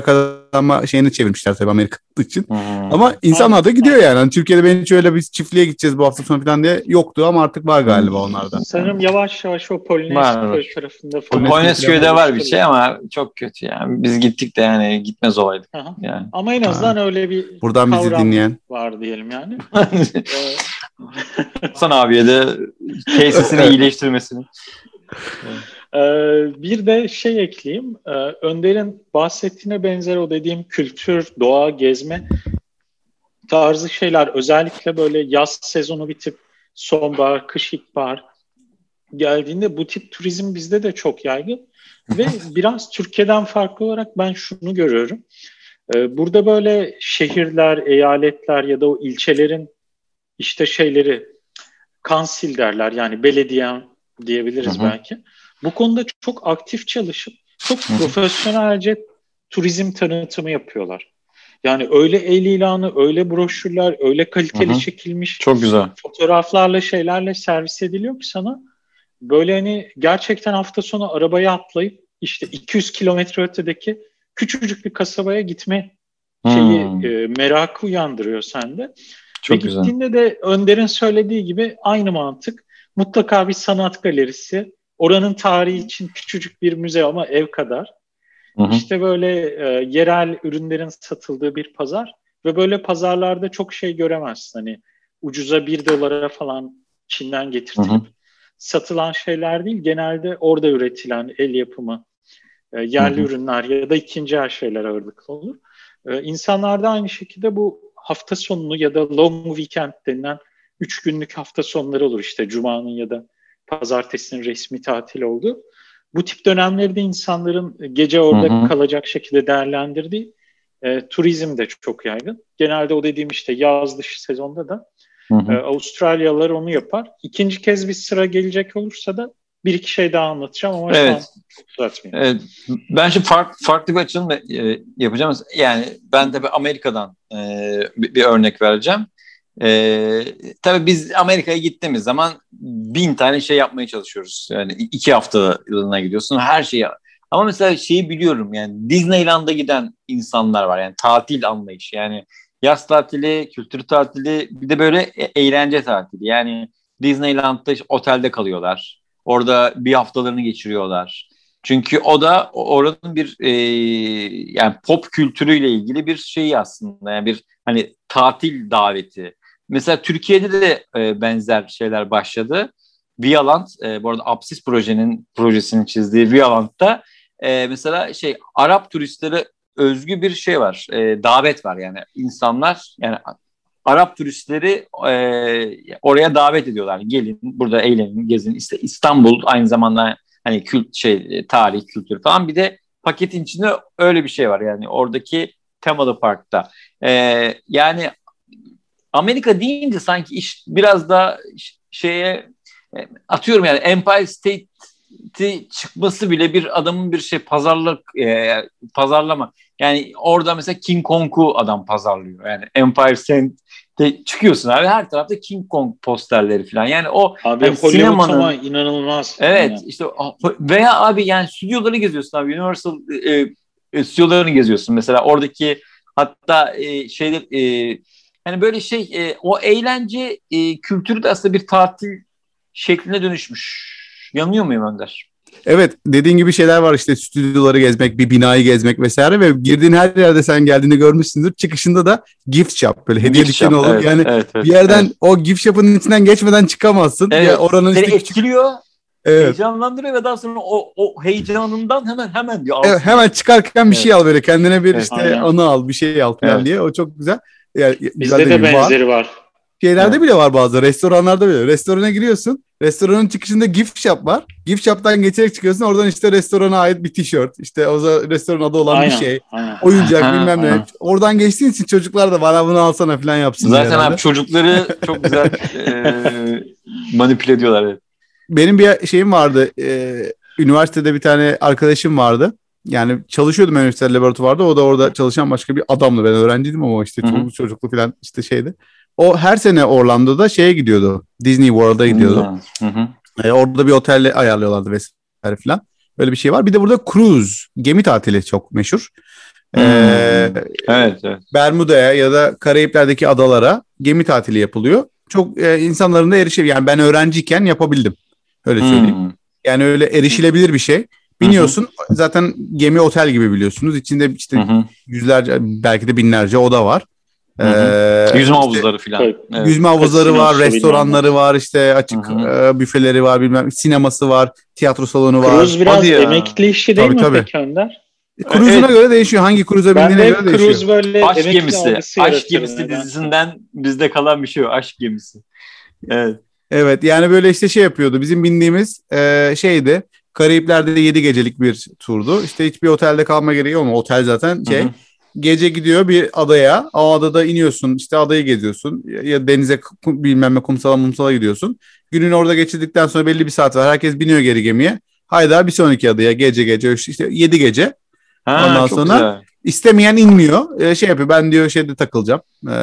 kazanma şeyini çevirmişler tabii Amerika için. Hı-hı. Ama insanlar da gidiyor yani. yani. Türkiye'de ben hiç öyle bir çiftliğe gideceğiz bu hafta sonu falan diye yoktu ama artık var galiba onlarda. Sanırım yavaş yavaş o Polinesköy tarafında falan. Polonezköy'de var bir şey ama çok kötü yani. Biz gittik de yani gitmez olaydık. Yani. Ama en azından ha. öyle bir Buradan bizi dinleyen var diyelim yani. Hasan abiye de tesisini iyileştirmesini. Ee, bir de şey ekleyeyim. Ee, Önder'in bahsettiğine benzer o dediğim kültür, doğa, gezme tarzı şeyler özellikle böyle yaz sezonu bitip sonbahar, kış ilkbahar geldiğinde bu tip turizm bizde de çok yaygın. Ve biraz Türkiye'den farklı olarak ben şunu görüyorum. Ee, burada böyle şehirler, eyaletler ya da o ilçelerin işte şeyleri kansil derler yani belediye diyebiliriz hı hı. belki. Bu konuda çok aktif çalışıp çok profesyonelce turizm tanıtımı yapıyorlar. Yani öyle el ilanı, öyle broşürler, öyle kaliteli Hı-hı. çekilmiş çok güzel fotoğraflarla şeylerle servis ediliyor ki sana. Böyle hani gerçekten hafta sonu arabaya atlayıp işte 200 kilometre ötedeki küçücük bir kasabaya gitme şeyi hmm. e, merakı uyandırıyor sende. Çok Ve güzel. gittiğinde de Önder'in söylediği gibi aynı mantık. Mutlaka bir sanat galerisi. Oranın tarihi için küçücük bir müze ama ev kadar. Hı hı. İşte böyle e, yerel ürünlerin satıldığı bir pazar. Ve böyle pazarlarda çok şey göremezsin. Hani ucuza bir dolara falan Çin'den getirtilip hı hı. satılan şeyler değil. Genelde orada üretilen el yapımı e, yerli hı hı. ürünler ya da ikinci el şeyler ağırlıklı olur. E, insanlarda aynı şekilde bu hafta sonunu ya da long weekend denilen üç günlük hafta sonları olur işte Cuma'nın ya da Pazartesinin resmi tatil oldu. Bu tip dönemlerde insanların gece orada hı hı. kalacak şekilde değerlendirdiği e, turizm de çok yaygın. Genelde o dediğim işte yaz dışı sezonda da hı hı. E, Avustralyalılar onu yapar. İkinci kez bir sıra gelecek olursa da bir iki şey daha anlatacağım ama evet. çok Evet. Ben şimdi fark, farklı bir açılım e, yapacağım. Yani ben de Amerika'dan e, bir, bir örnek vereceğim. E, tabii biz Amerika'ya gittiğimiz zaman bin tane şey yapmaya çalışıyoruz. Yani iki haftalığına gidiyorsun her şeyi. Ama mesela şeyi biliyorum yani Disneyland'a giden insanlar var yani tatil anlayışı yani yaz tatili, kültür tatili, bir de böyle e- eğlence tatili. Yani Disneyland'da işte otelde kalıyorlar. Orada bir haftalarını geçiriyorlar. Çünkü o da oranın bir e, yani pop kültürüyle ilgili bir şey aslında. Yani bir hani tatil daveti. Mesela Türkiye'de de e, benzer şeyler başladı. Vialand, e, bu arada Apsis projenin projesini çizdiği Vialand'da e, mesela şey Arap turistlere özgü bir şey var. E, davet var yani insanlar yani Arap turistleri e, oraya davet ediyorlar. Gelin burada eğlenin, gezin. İşte İstanbul aynı zamanda hani kült şey tarih, kültür falan. Bir de paketin içinde öyle bir şey var yani oradaki temalı parkta. E, yani Amerika deyince sanki iş biraz da şeye e, atıyorum yani Empire State çıkması bile bir adamın bir şey pazarlık e, pazarlama. Yani orada mesela King Kong'u adam pazarlıyor. Yani Empire State'te çıkıyorsun abi her tarafta King Kong posterleri falan. Yani o abi hani sinemanın ama inanılmaz. Evet yani. işte veya abi yani stüdyoları geziyorsun abi Universal e, e, stüdyolarını geziyorsun mesela oradaki hatta e, şeyler e, yani böyle şey e, o eğlence e, kültürü de aslında bir tatil şekline dönüşmüş. Yanıyor muyum Önder? Evet dediğin gibi şeyler var işte stüdyoları gezmek, bir binayı gezmek vesaire ve girdiğin her yerde sen geldiğini görmüşsündür. Çıkışında da gift shop böyle hediye gift dükkanı olur. Evet, yani evet, evet, bir yerden evet. o gift shop'ın içinden geçmeden çıkamazsın. Evet, Ya oranın seni işte etkiliyor, Evet. heyecanlandırıyor ve daha sonra o, o heyecanından hemen hemen diyor. Evet, hemen çıkarken bir Evet. şey al böyle kendine bir Evet, işte aynen. anı al bir şey al falan Evet. diye o çok güzel. Yani, Bizde de dediğim var. benzeri var. Şeylerde Evet. bile var bazı restoranlarda bile. Restorana giriyorsun. Restoranın çıkışında gift shop var. Gift shop'tan geçerek çıkıyorsun. Oradan işte restorana ait bir tişört. işte o zaman restoran adı olan Aynen, bir şey. aynen. Oyuncak bilmem ne. Oradan geçtiğin için çocuklar da bana bunu alsana falan yapsın. Zaten herhalde. abi çocukları çok güzel e, manipüle ediyorlar. Benim bir şeyim vardı. Ee, üniversitede bir tane arkadaşım vardı. Yani çalışıyordum üniversite laboratuvarda. O da orada çalışan başka bir adamdı. Ben öğrenciydim ama işte çocuk çocuklu falan işte şeydi. O her sene Orlando'da şeye gidiyordu. Disney World'a gidiyordu. Hı hı. Ee, orada bir otelle ayarlıyorlardı vesaire falan. Böyle bir şey var. Bir de burada cruise, gemi tatili çok meşhur. Ee, Evet, evet. Bermuda'ya ya da Karayipler'deki adalara gemi tatili yapılıyor. Çok e, insanların da erişebilir. Yani ben öğrenciyken yapabildim. Öyle söyleyeyim. Hmm. Yani öyle erişilebilir bir şey. Biniyorsun zaten gemi otel gibi biliyorsunuz. İçinde işte Hı hı. yüzlerce belki de binlerce oda var. Hı hı. Ee, Yüzme işte havuzları falan. Evet. Evet. Yüzme havuzları var, Kasinosu, restoranları var, işte açık Hı hı. e, büfeleri var, bilmem sineması var, tiyatro salonu var. Cruise biraz Hadi ya. emekli işi değil Tabii, mi tabii. peki Önder? Cruise'una göre değişiyor. Hangi cruise'a Ben bindiğine göre değişiyor. cruise böyle Aşk gemisi. Aşk gemisi nedense. dizisinden bizde kalan bir şey o. Aşk gemisi. Evet. Evet yani böyle işte şey yapıyordu. Bizim bindiğimiz e, şeydi. Karayipler'de 7 gecelik bir turdu. İşte hiçbir otelde kalma gereği yok mu? Otel zaten şey. Hı hı. Gece gidiyor bir adaya. O adada iniyorsun. işte adayı geziyorsun. Ya- denize bilmem ne kumsala mumsala gidiyorsun. Gününü orada geçirdikten sonra belli bir saat var. Herkes biniyor geri gemiye. Hayda bir sonraki adaya gece gece işte 7 gece. Ha, Ondan sonra- güzel. İstemeyen inmiyor. E, şey yapıyor ben diyor şeyde takılacağım. E,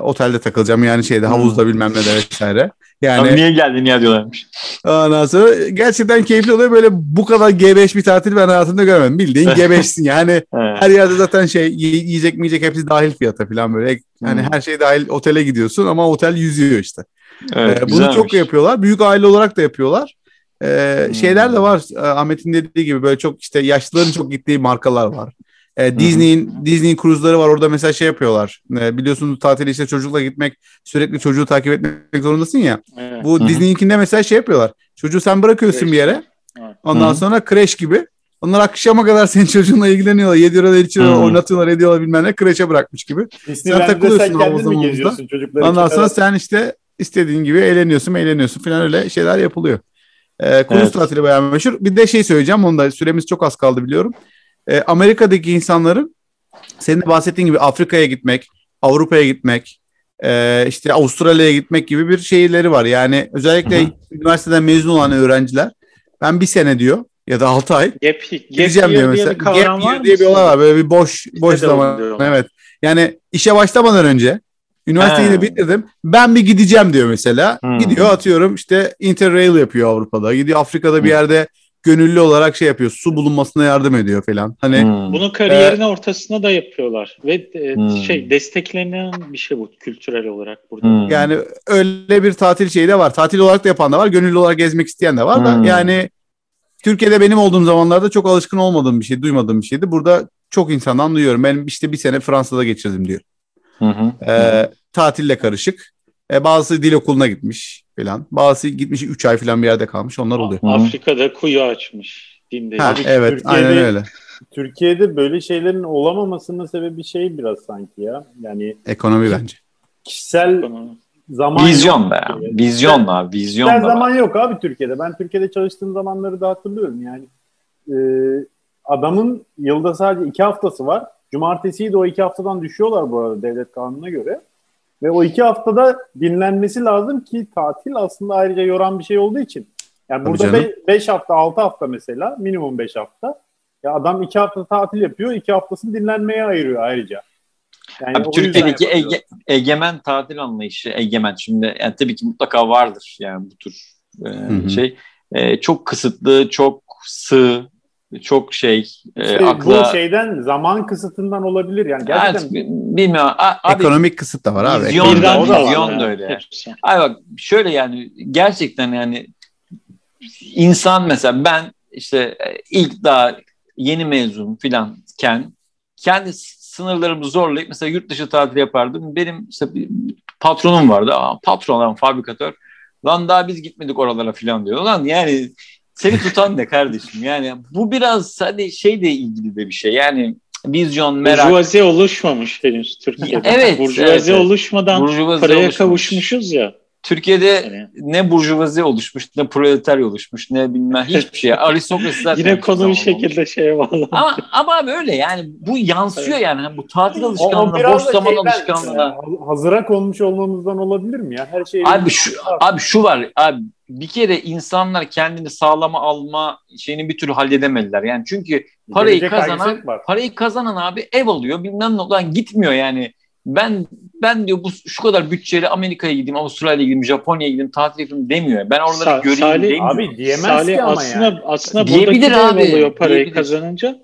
otelde takılacağım yani şeyde Hmm. havuzda bilmem ne de vesaire. Yani Abi niye geldin ya diyorlarmış. Ondan sonra gerçekten keyifli oluyor. Böyle bu kadar G5 bir tatil ben hayatımda görmedim. Bildiğin G5'sin yani. Her yerde zaten şey yiyecek mi yiyecek hepsi dahil fiyata falan böyle. Yani Hmm. her şey dahil otele gidiyorsun ama otel yüzüyor işte. Evet, Ee, bunu güzelmiş. çok yapıyorlar. Büyük aile olarak da yapıyorlar. Ee, Hmm. Şeyler de var. Ee, Ahmet'in dediği gibi böyle çok işte yaşlıların çok gittiği markalar var. Ee, Disney'in Disney'in kruzları var. Orada mesela şey yapıyorlar. Ee, biliyorsunuz tatile işte çocukla gitmek sürekli çocuğu takip etmek zorundasın ya. Evet. Bu. Disney'inkinde mesela şey yapıyorlar. Çocuğu sen bırakıyorsun Kreş. bir yere. Evet. Ondan Hı hı. sonra kreş gibi. Onlar akşama kadar senin çocuğunla ilgileniyorlar. Yediyorlar, içiyorlar, Hı. oynatıyorlar, ediyorlar bilmem ne. Kreşe bırakmış gibi. Disneyland'de takılıyorsun sen havuzda çocuklar Ondan sonra sen işte istediğin gibi eğleniyorsun, eğleniyorsun falan öyle şeyler yapılıyor. Ee, kruz Evet. tatili bayağı meşhur. Bir de şey söyleyeceğim. Onu da süremiz çok az kaldı biliyorum. Ee, Amerika'daki insanların senin de bahsettiğin gibi Afrika'ya gitmek, Avrupa'ya gitmek, e, işte Avustralya'ya gitmek gibi bir şeyleri var. Yani özellikle Hı üniversiteden mezun olan öğrenciler ben bir sene diyor ya da 6 ay Gap, gap gideceğim diyor diye mesela. bir kavram Gap var year diye bir olay var. Böyle bir boş boş de zaman. Evet. Yani işe başlamadan önce üniversiteyi Ha. de bitirdim. Ben bir gideceğim diyor mesela. Hmm. Gidiyor atıyorum işte Interrail yapıyor Avrupa'da. Gidiyor Afrika'da bir Hmm. yerde gönüllü olarak şey yapıyor. Su bulunmasına yardım ediyor falan. Hani Hmm. Bunu kariyerin ortasında da yapıyorlar ve e, Hmm. şey desteklenen bir şey bu kültürel olarak burada. Hmm. yani öyle bir tatil şeyi de var. Tatil olarak da yapan da var. Gönüllü olarak gezmek isteyen de var da Hmm. yani Türkiye'de benim olduğum zamanlarda çok alışkın olmadığım bir şey, duymadığım bir şeydi. Burada çok insandan duyuyorum. Ben işte bir sene Fransa'da geçirdim diyor. Hı hı. Ee, tatille karışık. Ee, bazısı dil okuluna gitmiş falan. Bazısı gitmiş 3 ay falan bir yerde kalmış. Onlar oluyor. Afrika'da kuyu açmış. Dinde. Ha, evet Türkiye'de- aynen öyle. Türkiye'de böyle şeylerin olamamasının sebebi şey biraz sanki ya. Yani Ekonomi bence. kişisel zaman Vizyon be ya. Vizyon abi. Vizyon da var. zaman yok abi Türkiye'de. Ben Türkiye'de çalıştığım zamanları da hatırlıyorum yani. Ee, adamın yılda sadece iki haftası var. Cumartesiyi de o iki haftadan düşüyorlar bu arada devlet kanununa göre. Ve o iki haftada dinlenmesi lazım ki tatil aslında ayrıca yoran bir şey olduğu için. Yani Tabii burada canım. 5 hafta 6 hafta mesela minimum 5 hafta. Ya adam iki hafta tatil yapıyor. iki haftasını dinlenmeye ayırıyor ayrıca. Yani Abi Türkiye'deki ege, egemen tatil anlayışı, egemen şimdi yani tabii ki mutlaka vardır yani bu tür e, şey. E, çok kısıtlı, çok sığ, çok şey e, İşte akla... Bu şeyden zaman kısıtından olabilir yani gerçekten. Evet, bilmiyorum. A- Abi, Ekonomik kısıt da var abi. Vizyon da- vizyon yani. da öyle. Hepsi. Ay bak şöyle yani gerçekten yani insan mesela ben işte e, ilk daha yeni mezun filanken kendi sınırlarımı zorlayıp mesela yurt dışı tatil yapardım. Benim işte bir patronum vardı. Aa, patron lan fabrikatör. Lan daha biz gitmedik oralara filan diyor. Lan yani seni tutan ne kardeşim? Yani bu biraz hadi şeyle ilgili de bir şey. Yani vizyon, merak. Burjuvazi oluşmamış henüz Türkiye'de. Evet, Burjuvazi evet, evet. oluşmadan Burjuvazi paraya oluşmamış. kavuşmuşuz ya. Türkiye'de Yani. ne burjuvazi oluşmuş, ne proletarya oluşmuş, ne bilmem hiçbir şey. Aristokrasi zaten Yine konu bir şekilde olmamış. şeye bağlı. Ama, ama abi öyle yani bu yansıyor yani. Hani bu tatil alışkanlığına, boş zaman alışkanlığına. e, hazıra konmuş olmamızdan olabilir mi ya? Her şey Abi şu, abi şu var abi bir kere insanlar kendini sağlama alma şeyini bir türlü halledemediler. Yani çünkü parayı Gelecek kazanan var. parayı kazanan abi ev alıyor bilmem ne olan gitmiyor yani. Ben ben diyor bu şu kadar bütçeyle Amerika'ya gideyim, Avustralya'ya gideyim, Japonya'ya gideyim, tatil yapayım demiyor. Ben oraları Sa- göreyim Salih- demiyor. Abi diyemez Salih ki ama aslında, yani. aslında Diyebilir buradaki de abi, alıyor parayı diyebilir. kazanınca.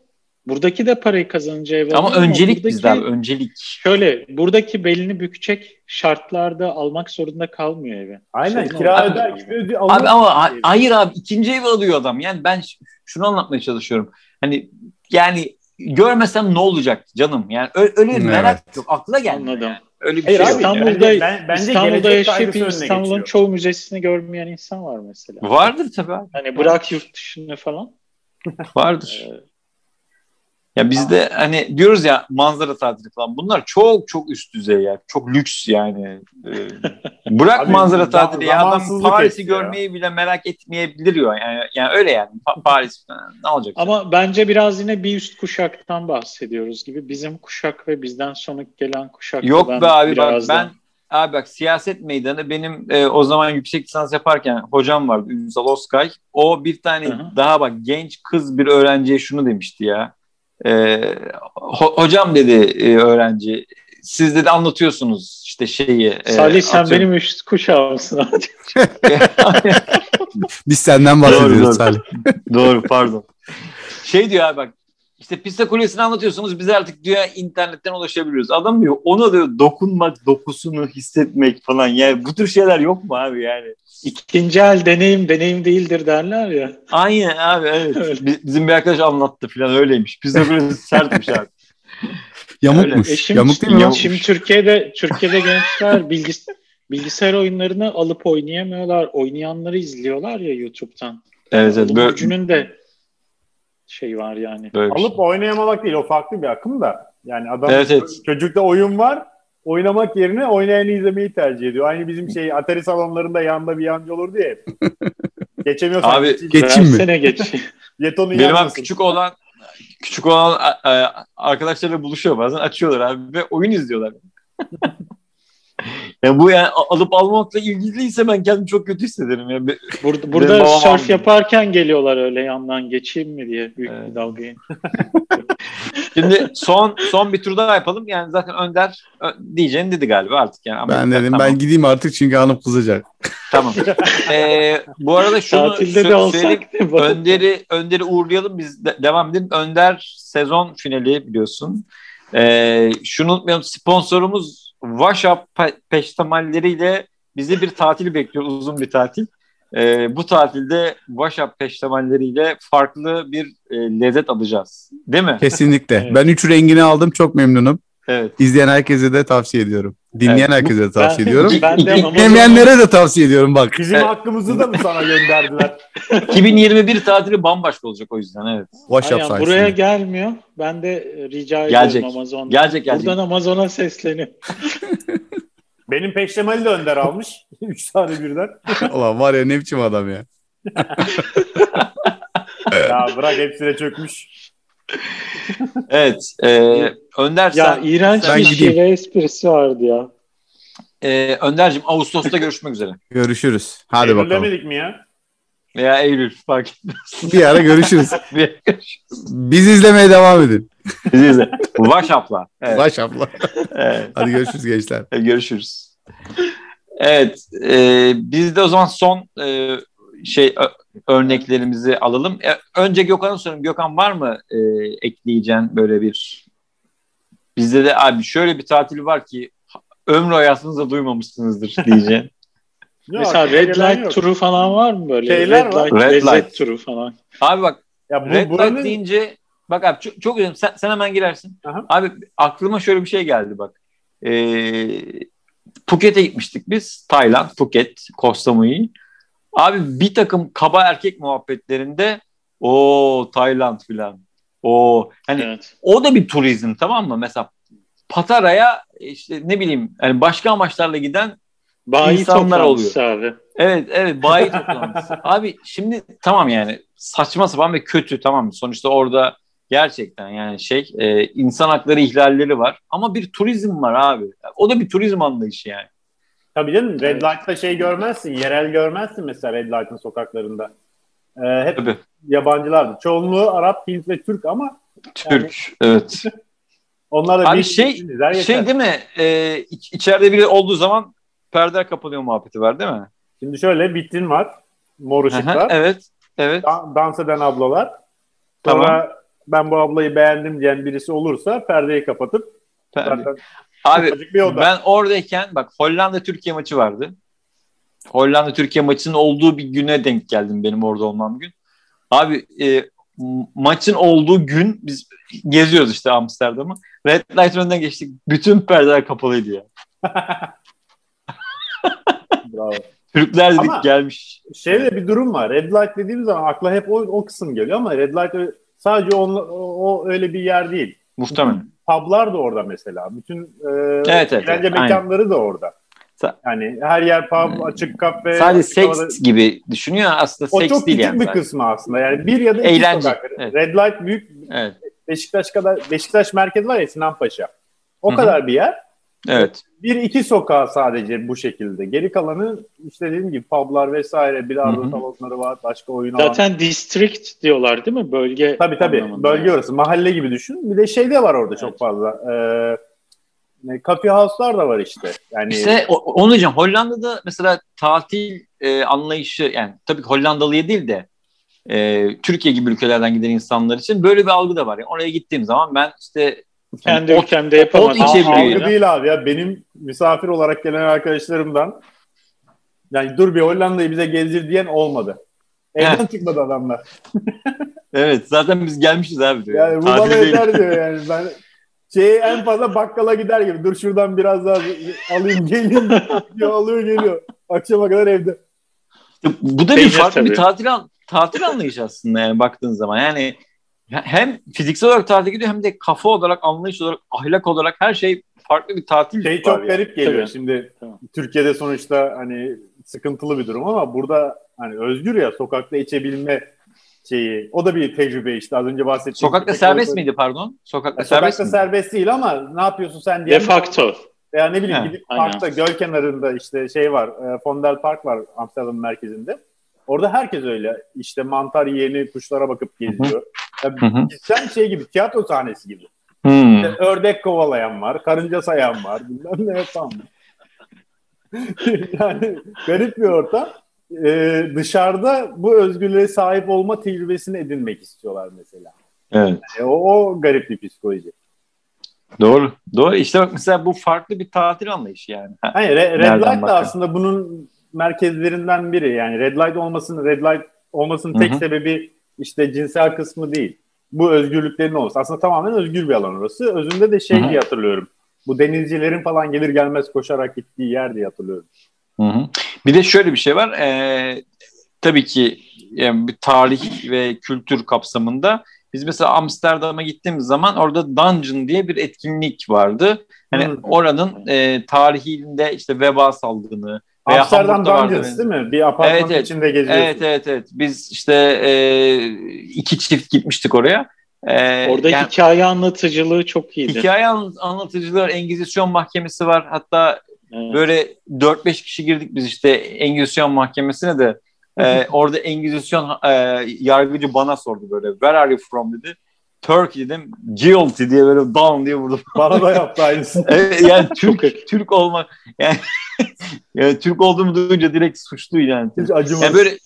Buradaki de parayı kazanınca ev Ama öncelik buradaki- bizde abi, öncelik. Şöyle buradaki belini bükecek şartlarda almak zorunda kalmıyor evi. Aynen Sorun kira olmaz. öder gibi. Abi ama ha- hayır abi ikinci evi alıyor adam. Yani ben şunu anlatmaya çalışıyorum. Hani yani görmesem ne olacak canım? Yani ö- öyle bir merak Evet. yok. Akla gelmiyor. Anladım. Yani. Öyle bir Hayır şey yok. İstanbul'da, bence- ben- bence İstanbul'da yaşayıp İstanbul'un geçiyor. çoğu müzesini görmeyen insan var mesela. Vardır tabii abi. Hani bırak yurt dışını falan. Vardır. Ya bizde hani diyoruz ya manzara tatili falan. Bunlar çok çok üst düzey ya. Çok lüks yani. Ee, bırak Abi, manzara tatili ya. Adam Paris'i etti ya. görmeyi bile merak etmeyebilir ya. Yani, yani öyle yani. Pa- Paris falan. Ne olacak? Ama bence biraz yine bir üst kuşaktan bahsediyoruz gibi. Bizim kuşak ve bizden sonra gelen kuşak. Yok be abi bak biraz ben abi bak siyaset meydanı benim e, o zaman yüksek lisans yaparken hocam vardı Ünsal Oskay. O bir tane Hı hı. daha bak genç kız bir öğrenciye şunu demişti ya. E, ho- hocam dedi e, öğrenci siz dedi anlatıyorsunuz işte şeyi. e, Salih sen atıyorum- benim üst kuşağımsın. Biz senden Doğru, bahsediyoruz doğru. Salih. Doğru pardon. Şey diyor abi bak işte pista kulesini anlatıyorsunuz biz artık diyor internetten ulaşabiliyoruz. Adam diyor ona diyor dokunmak, dokusunu hissetmek falan yani bu tür şeyler yok mu abi yani? İkinci el deneyim deneyim değildir derler ya. Aynen abi evet. Öyle. Bizim bir arkadaş anlattı falan öyleymiş. Pista kulesi sertmiş abi. Yamukmuş. E şimdi, Yamuk değil mi? Yamuk. Şimdi Türkiye'de Türkiye'de gençler bilgis bilgisayar oyunlarını alıp oynayamıyorlar. Oynayanları izliyorlar ya YouTube'dan. Evet evet böyle, gücünün de şey var yani. böyle bir şey. Alıp oynayamamak değil o farklı bir akım da. Yani adam Evet, evet. çocukta oyun var. Oynamak yerine oynayanı izlemeyi tercih ediyor. Aynı bizim şey Atari salonlarında yanında bir yancı olurdu ya. Geçemiyorsan Abi, geç- Geçeyim mi? Versene geç. Jetonu Benim abi küçük olan küçük olan a- a- arkadaşlarıyla buluşuyor bazen açıyorlar abi ve oyun izliyorlar. Yani bu yani alıp almamakla ilgiliyse ben kendimi çok kötü hissederim. Yani. Burada, burada surf yaparken geliyorlar öyle yandan geçeyim mi diye büyük evet. bir dalgayı. Şimdi son son bir tur daha yapalım. Yani zaten Önder diyeceğini dedi galiba artık. Yani Amerika, ben dedim tamam. ben gideyim artık çünkü hanım kızacak. Tamam. ee, bu arada şunu Tatilde de olsak Önder'i Önder'i uğurlayalım biz de, devam edelim. Önder sezon finali biliyorsun. Ee, şunu unutmayalım sponsorumuz WhatsApp peştemalleriyle bizi bir tatil bekliyor uzun bir tatil. Ee, bu tatilde WhatsApp peştemalleriyle farklı bir e, lezzet alacağız. Değil mi? Kesinlikle. evet. Ben üç rengini aldım. Çok memnunum. Evet. İzleyen herkese de tavsiye ediyorum. Dinleyen evet. herkese tavsiye ben, ediyorum. Ben de Dinlemeyenlere de tavsiye ediyorum bak. Bizim evet. hakkımızı da mı sana gönderdiler? 2021 tatili bambaşka olacak o yüzden evet. WhatsApp Aynen, buraya gelmiyor. Ben de rica gelecek. ediyorum Amazon'dan. Gelecek gelecek. Buradan Amazon'a sesleniyorum. Benim peştemali de Önder almış. Üç tane birden. Ulan var ya ne biçim adam ya. ya bırak hepsine çökmüş. evet. E, Önder ya, sen... iğrenç sen bir şey esprisi vardı ya. E, Önder'cim Ağustos'ta görüşmek üzere. Görüşürüz. Hadi Eylül bakalım. demedik mi ya? Veya Eylül fark etmez. Bir ara görüşürüz. bir görüşürüz. Biz izlemeye devam edin. Biz izle. Vaşap'la. Evet. Vaşap'la. evet. Hadi görüşürüz gençler. Görüşürüz. Evet. E, biz de o zaman son e, şey örneklerimizi alalım. E, önce Gökhan'a sorayım. Gökhan var mı e, ekleyeceğin böyle bir bizde de abi şöyle bir tatil var ki ömrü hayatınızda duymamışsınızdır diyeceğim. Yok, Mesela Red Light yok. turu falan var mı böyle? Şeyler Red var. Light, Red Light turu falan. Abi bak ya bu, Red buranın... Light deyince bak abi çok, çok önemli. Sen, sen hemen girersin. Aha. Abi aklıma şöyle bir şey geldi bak. Ee, Phuket'e gitmiştik biz. Tayland, Phuket, Koh Samui. Abi bir takım kaba erkek muhabbetlerinde o Tayland filan. O hani evet. o da bir turizm tamam mı? Mesela Patara'ya işte ne bileyim yani başka amaçlarla giden bayi insanlar oluyor. Abi. Evet evet bayi toplantısı. abi şimdi tamam yani saçma sapan ve kötü tamam sonuçta orada gerçekten yani şey e, insan hakları ihlalleri var ama bir turizm var abi. O da bir turizm anlayışı yani. Tabii canım Red Light'ta şey görmezsin, yerel görmezsin mesela Red Light'ın sokaklarında. Ee, hep Tabii. yabancılardı. Çoğunluğu Arap, Hint ve Türk ama Türk, yani, evet. onlar da Abi bir şey, şey değil mi? Ee, iç, içeride biri olduğu zaman perde kapanıyor muhabbeti var değil mi? Şimdi şöyle vitrin var. Mor ışıklar. evet. Evet. Da- dans eden ablalar. Sonra tamam. ben bu ablayı beğendim diyen birisi olursa perdeyi kapatıp Perde. zaten Abi ben oradayken bak Hollanda Türkiye maçı vardı. Hollanda Türkiye maçının olduğu bir güne denk geldim benim orada olmam gün. Abi e, maçın olduğu gün biz geziyoruz işte Amsterdam'ı. Red Light önünden geçtik. Bütün perdeler kapalıydı ya. Bravo. Türkler dedik ama gelmiş. Şöyle bir durum var. Red Light dediğimiz zaman akla hep o, o kısım geliyor ama Red Light sadece o, o öyle bir yer değil. Muhtemelen. Publar da orada mesela. Bütün e, evet, eğlence evet, mekanları aynen. da orada. Yani her yer pub, hmm. açık kafe. Sadece seks orada... gibi düşünüyor aslında o seks değil yani. O çok küçük bir kısmı aslında. Yani bir ya da iki Eğlence. sokak. Evet. Red Light büyük. Evet. Beşiktaş kadar Beşiktaş merkez var ya Sinan Paşa. O Hı-hı. kadar bir yer. Evet. Bir iki sokağı sadece bu şekilde. Geri kalanı işte dediğim gibi publar vesaire, bilardo salonları var, başka oyun Zaten alanı. district diyorlar değil mi? Bölge Tabii tabii. Bölge yani. orası. Mahalle gibi düşün. Bir de şey de var orada evet. çok fazla. Ee, coffee house'lar da var işte. Yani İşte onu diyeceğim. Hollanda'da mesela tatil e, anlayışı yani tabii ki Hollandalıya değil de e, Türkiye gibi ülkelerden giden insanlar için böyle bir algı da var. Yani oraya gittiğim zaman ben işte kendi yani ülkemde yapamadım. Algı değil abi ya. Benim misafir olarak gelen arkadaşlarımdan yani dur bir Hollanda'yı bize gezdir diyen olmadı. Evden çıkmadı adamlar. evet zaten biz gelmişiz abi diyor. Yani bu bana yeter diyor yani. Ben şey en fazla bakkala gider gibi. Dur şuradan biraz daha alayım geleyim diyor alıyor geliyor. Akşama kadar evde. Bu da bir farklı tabii. bir tatil, tatil anlayışı aslında yani baktığın zaman. Yani hem fiziksel olarak tatil gidiyor hem de kafa olarak, anlayış olarak, ahlak olarak her şey farklı bir tatil. Şey çok yani. garip geliyor. Tabii. Şimdi tamam. Türkiye'de sonuçta hani sıkıntılı bir durum ama burada hani özgür ya sokakta içebilme şeyi. O da bir tecrübe işte az önce bahsettiğim. Sokakta serbest miydi pardon? Sokakta, serbest, sokakta serbest değil ama ne yapıyorsun sen diye. De facto. Veya ne bileyim He, gidip aynen. parkta göl kenarında işte şey var. E, Fondel Park var Amsterdam merkezinde. Orada herkes öyle. İşte mantar yiyeni kuşlara bakıp geziyor. Ya, Hı hı. cidden şey gibi tiyatro sahnesi gibi. Hmm. İşte ördek kovalayan var, karınca sayan var, bilmem ne yapan var. yani garip bir ortam. Ee, dışarıda bu özgürlüğe sahip olma tecrübesini edinmek istiyorlar mesela. Evet. Yani o, o garip bir psikoloji. Doğru. Doğru. İşte bak mesela bu farklı bir tatil anlayışı yani. Ha, Re- Red Nereden Light da bakın? aslında bunun merkezlerinden biri. Yani Red Light olmasının Red Light olmasının tek Hı hı. sebebi işte cinsel kısmı değil. Bu özgürlüklerin olması. Aslında tamamen özgür bir alan orası. Özünde de şey Hı hı. diye hatırlıyorum. Bu denizcilerin falan gelir gelmez koşarak gittiği yer diye hatırlıyorum. Hı hı. Bir de şöyle bir şey var. Ee, tabii ki yani bir tarih ve kültür kapsamında biz mesela Amsterdam'a gittiğimiz zaman orada Dungeon diye bir etkinlik vardı. Hani Hı. oranın e, tarihinde işte veba salgını veya Amsterdam Dungeons değil mi? Bir apartmanın Evet, evet. içinde geziyorsun. Evet evet evet. Biz işte e, iki çift gitmiştik oraya. E, Orada yani hikaye anlatıcılığı çok iyiydi. hikaye an- anlatıcılar, Engizisyon mahkemesi var. Hatta Evet. Böyle 4-5 kişi girdik biz işte Engizisyon mahkemesine de e, orada Engizisyon e, yargıcı bana sordu böyle where are you from dedi. Turkey dedim. Guilty diye böyle down diye vurdum. Bana da yaptı aynısını. Evet, yani Türk Türk olmak yani, yani Türk olduğumu duyunca direkt suçlu yani. Hiç acımasız. Yani böyle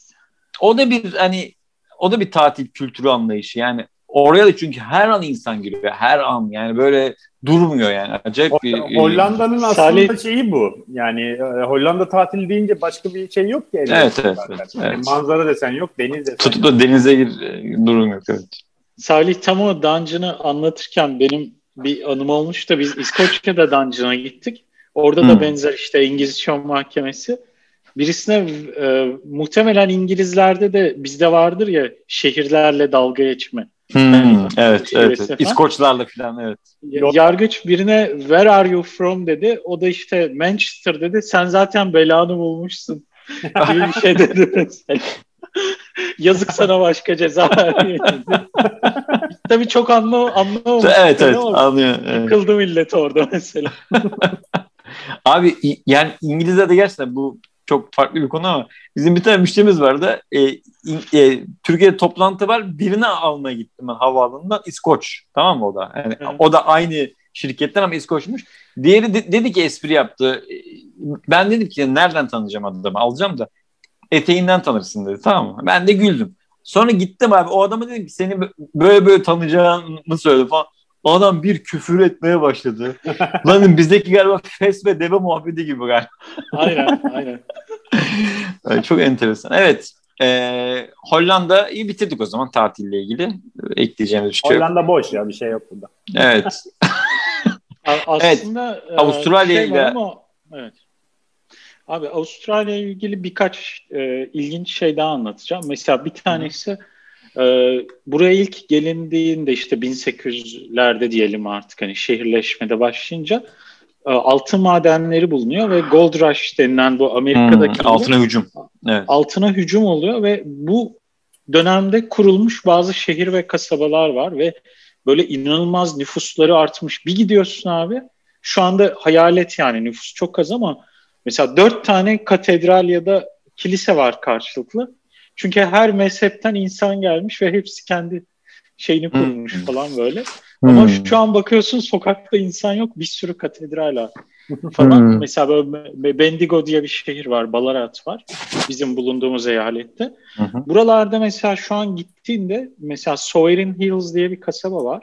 o da bir hani o da bir tatil kültürü anlayışı yani oraya da çünkü her an insan giriyor her an yani böyle durmuyor yani acayip bir Hollanda'nın aslında Salih- şeyi bu. Yani e, Hollanda tatil deyince başka bir şey yok ki. Evet, evet, evet, Yani evet. manzara desen yok, deniz desen tutup da denize gir e, durum yok evet. Salih tam o Dungeon'ı anlatırken benim bir anım olmuş da biz İskoçya'da Dungeon'a gittik. Orada da Hmm. benzer işte Engizisyon mahkemesi. Birisine e, muhtemelen İngilizlerde de bizde vardır ya şehirlerle dalga geçme. Hmm, Yani, evet, evet, evet. İskoçlarla falan evet. Yargıç birine where are you from dedi. O da işte Manchester dedi. Sen zaten belanı bulmuşsun. gibi bir şey dedi. Yazık sana başka ceza. Tabii çok anla, anlamamış. Evet evet anlıyor. evet. Yıkıldı millet orada mesela. Abi yani İngilizce'de gerçekten bu çok farklı bir konu ama bizim bir tane müşterimiz vardı. E, e, Türkiye'de toplantı var. Birini almaya gittim ben havaalanından. İskoç. Tamam mı o da? Yani Evet. o da aynı şirketten ama İskoçmuş. Diğeri de- dedi ki espri yaptı. E, Ben dedim ki nereden tanıyacağım adamı? Alacağım da eteğinden tanırsın dedi. Tamam mı? Ben de güldüm. Sonra gittim abi. O adama dedim ki seni böyle böyle tanıyacağımı söyledi falan. Adam bir küfür etmeye başladı. Lan bizdeki galiba fes ve deve muhabbeti gibi galiba. aynen aynen. Yani çok enteresan. Evet. Ee, Hollanda'yı bitirdik o zaman tatille ilgili. Ekleyeceğimiz bir şey yok. Hollanda boş ya bir şey yok burada. Evet. Aslında e, Avustralya şey ile- ama evet. Abi Avustralya ile ilgili birkaç e, ilginç şey daha anlatacağım. Mesela bir tanesi e, buraya ilk gelindiğinde işte 1800'lerde diyelim artık hani şehirleşmede başlayınca e, altın madenleri bulunuyor ve Gold Rush denilen bu Amerika'daki Hmm, altına hücum. Evet. altına hücum oluyor ve bu dönemde kurulmuş bazı şehir ve kasabalar var ve böyle inanılmaz nüfusları artmış. Bir gidiyorsun abi şu anda hayalet yani nüfus çok az ama mesela dört tane katedral ya da kilise var karşılıklı. Çünkü her mezhepten insan gelmiş ve hepsi kendi şeyini kurmuş Hmm. falan böyle. Ama Hmm. şu an bakıyorsun sokakta insan yok bir sürü katedral var falan. Hmm. Mesela böyle Bendigo diye bir şehir var, Ballarat var bizim bulunduğumuz eyalette. Hı. Buralarda mesela şu an gittiğinde mesela Sovereign Hills diye bir kasaba var.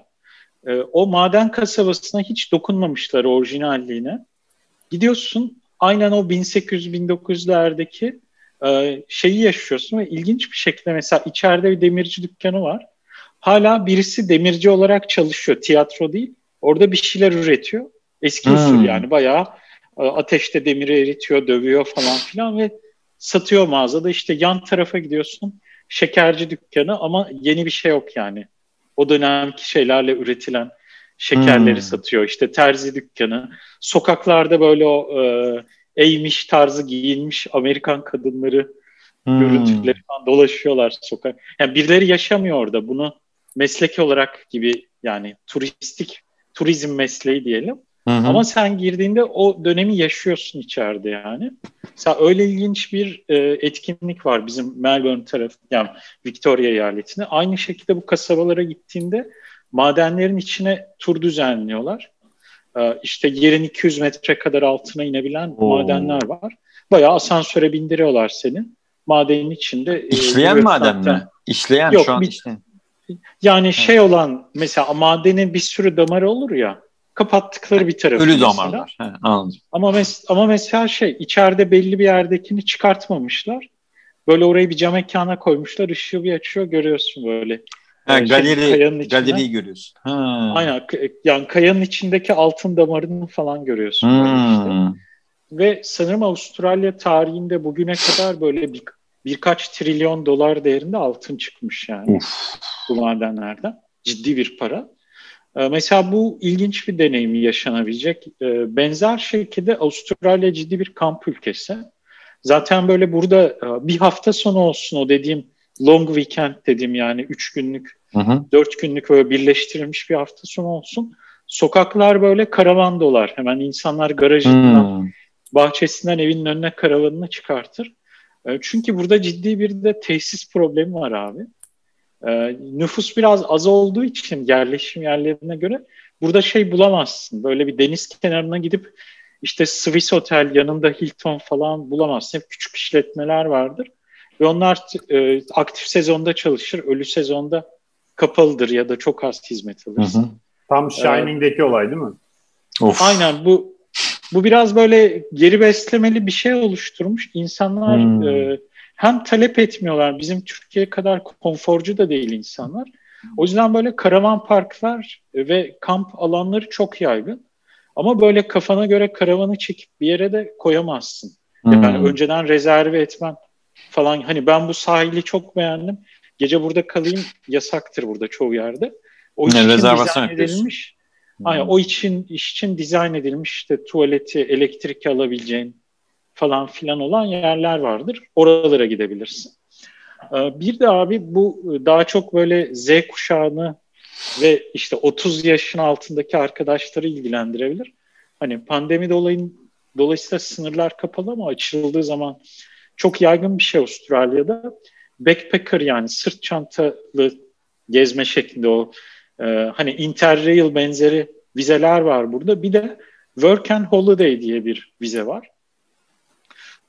Ee, o maden kasabasına hiç dokunmamışlar orijinalliğine. Gidiyorsun aynen o 1800-1900'lerdeki e, şeyi yaşıyorsun ve ilginç bir şekilde mesela içeride bir demirci dükkanı var. Hala birisi demirci olarak çalışıyor. Tiyatro değil. Orada bir şeyler üretiyor. Eski Hmm. usul yani bayağı e, ateşte demiri eritiyor, dövüyor falan filan ve satıyor mağazada. İşte yan tarafa gidiyorsun. Şekerci dükkanı ama yeni bir şey yok yani. O dönemki şeylerle üretilen şekerleri Hmm. satıyor. İşte terzi dükkanı. Sokaklarda böyle o e, eğmiş tarzı giyinmiş Amerikan kadınları Hmm. görüntüleri falan dolaşıyorlar sokak. Yani birileri yaşamıyor orada. Bunu meslek olarak gibi yani turistik turizm mesleği diyelim. Hı hı. Ama sen girdiğinde o dönemi yaşıyorsun içeride yani. Mesela öyle ilginç bir e, etkinlik var bizim Melbourne tarafı, yani Victoria eyaletinde. Aynı şekilde bu kasabalara gittiğinde madenlerin içine tur düzenliyorlar. E, işte yerin 200 metre kadar altına inebilen Oo. madenler var. Bayağı asansöre bindiriyorlar seni. Madenin içinde. E, İşleyen e, maden mi? İşleyen Yok, şu an bir, işleyen. Yani evet. şey olan mesela madenin bir sürü damarı olur ya kapattıkları bir tarafı. Ölü damarlar. He, anladım. Ama, mes ama mesela şey içeride belli bir yerdekini çıkartmamışlar. Böyle orayı bir cam mekana koymuşlar. ışığı bir açıyor görüyorsun böyle. Ha, şey, galeri, galeriyi görüyorsun. Ha. Aynen. Yani kayanın içindeki altın damarını falan görüyorsun. Hmm. Işte. Ve sanırım Avustralya tarihinde bugüne kadar böyle bir, birkaç trilyon dolar değerinde altın çıkmış yani. Uf. Bu madenlerden. Ciddi bir para. Ee, mesela bu ilginç bir deneyim yaşanabilecek. Ee, benzer şekilde Avustralya ciddi bir kamp ülkesi. Zaten böyle burada e, bir hafta sonu olsun o dediğim long weekend dediğim yani üç günlük, hı hı. dört günlük böyle birleştirilmiş bir hafta sonu olsun. Sokaklar böyle karavan dolar. Hemen insanlar garajından, hmm. bahçesinden evinin önüne karavanını çıkartır. Ee, çünkü burada ciddi bir de tesis problemi var abi. E, nüfus biraz az olduğu için yerleşim yerlerine göre burada şey bulamazsın. Böyle bir deniz kenarına gidip işte Swiss Hotel yanında Hilton falan bulamazsın. Hep küçük işletmeler vardır. Ve onlar e, aktif sezonda çalışır, ölü sezonda kapalıdır ya da çok az hizmet alırsın. Hı hı. Tam Shining'deki ee, olay değil mi? Of. Aynen bu bu biraz böyle geri beslemeli bir şey oluşturmuş. İnsanlar hmm. e, hem talep etmiyorlar. Bizim Türkiye kadar konforcu da değil insanlar. O yüzden böyle karavan parklar ve kamp alanları çok yaygın. Ama böyle kafana göre karavanı çekip bir yere de koyamazsın. Yani hmm. önceden rezerve etmen falan. Hani ben bu sahili çok beğendim. Gece burada kalayım yasaktır burada çoğu yerde. O için dizayn edilmiş. Hmm. Aynen, o için iş için dizayn edilmiş işte tuvaleti, elektrik alabileceğin, falan filan olan yerler vardır. Oralara gidebilirsin. Ee, bir de abi bu daha çok böyle Z kuşağını ve işte 30 yaşın altındaki arkadaşları ilgilendirebilir. Hani pandemi dolayın, dolayısıyla sınırlar kapalı ama açıldığı zaman çok yaygın bir şey Avustralya'da. Backpacker yani sırt çantalı gezme şeklinde o e, hani Interrail benzeri vizeler var burada. Bir de Work and Holiday diye bir vize var.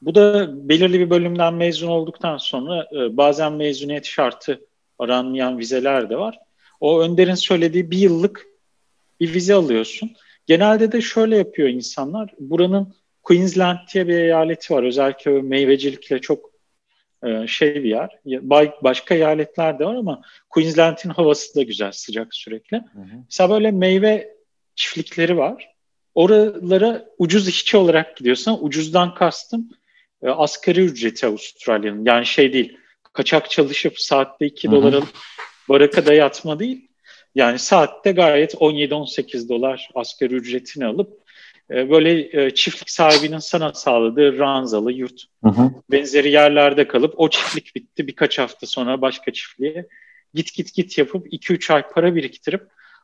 Bu da belirli bir bölümden mezun olduktan sonra e, bazen mezuniyet şartı aranmayan vizeler de var. O Önder'in söylediği bir yıllık bir vize alıyorsun. Genelde de şöyle yapıyor insanlar. Buranın Queensland diye bir eyaleti var. Özellikle meyvecilikle çok e, şey bir yer. Başka eyaletler de var ama Queensland'in havası da güzel, sıcak sürekli. Hı hı. Mesela böyle meyve çiftlikleri var. Oralara ucuz işçi olarak gidiyorsan ucuzdan kastım e, asgari ücreti Avustralya'nın. Yani şey değil, kaçak çalışıp saatte 2 dolara barakada yatma değil. Yani saatte gayet 17-18 dolar asgari ücretini alıp böyle e, çiftlik sahibinin sana sağladığı ranzalı yurt hı hı. benzeri yerlerde kalıp o çiftlik bitti birkaç hafta sonra başka çiftliğe git git git yapıp 2-3 ay para biriktirip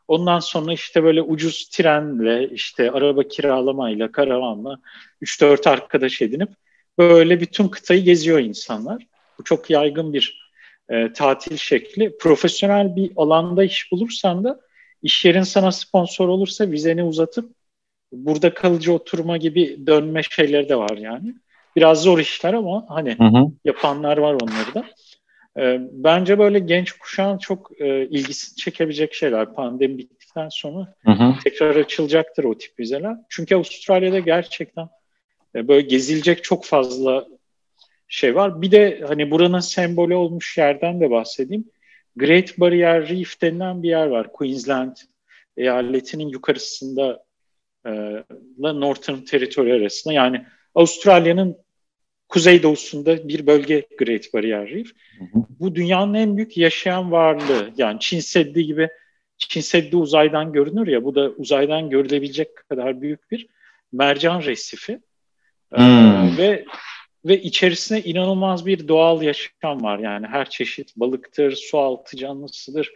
ondan sonra işte böyle ucuz trenle işte araba kiralamayla karavanla 3-4 arkadaş edinip Böyle bütün kıtayı geziyor insanlar. Bu çok yaygın bir e, tatil şekli. Profesyonel bir alanda iş bulursan da iş yerin sana sponsor olursa vizeni uzatıp burada kalıcı oturma gibi dönme şeyleri de var yani. Biraz zor işler ama hani hı hı. yapanlar var onları da. E, bence böyle genç kuşağın çok e, ilgisini çekebilecek şeyler. Pandemi bittikten sonra hı hı. tekrar açılacaktır o tip vizeler. Çünkü Avustralya'da gerçekten e, böyle gezilecek çok fazla şey var. Bir de hani buranın sembolü olmuş yerden de bahsedeyim. Great Barrier Reef denilen bir yer var. Queensland eyaletinin yukarısında e, Northern Territory arasında. Yani Avustralya'nın kuzeydoğusunda bir bölge Great Barrier Reef. Hı hı. Bu dünyanın en büyük yaşayan varlığı. Yani Çin Seddi gibi Çin Seddi uzaydan görünür ya bu da uzaydan görülebilecek kadar büyük bir mercan resifi. Ee, hmm. ve ve içerisinde inanılmaz bir doğal yaşam var. Yani her çeşit balıktır, su altı canlısıdır,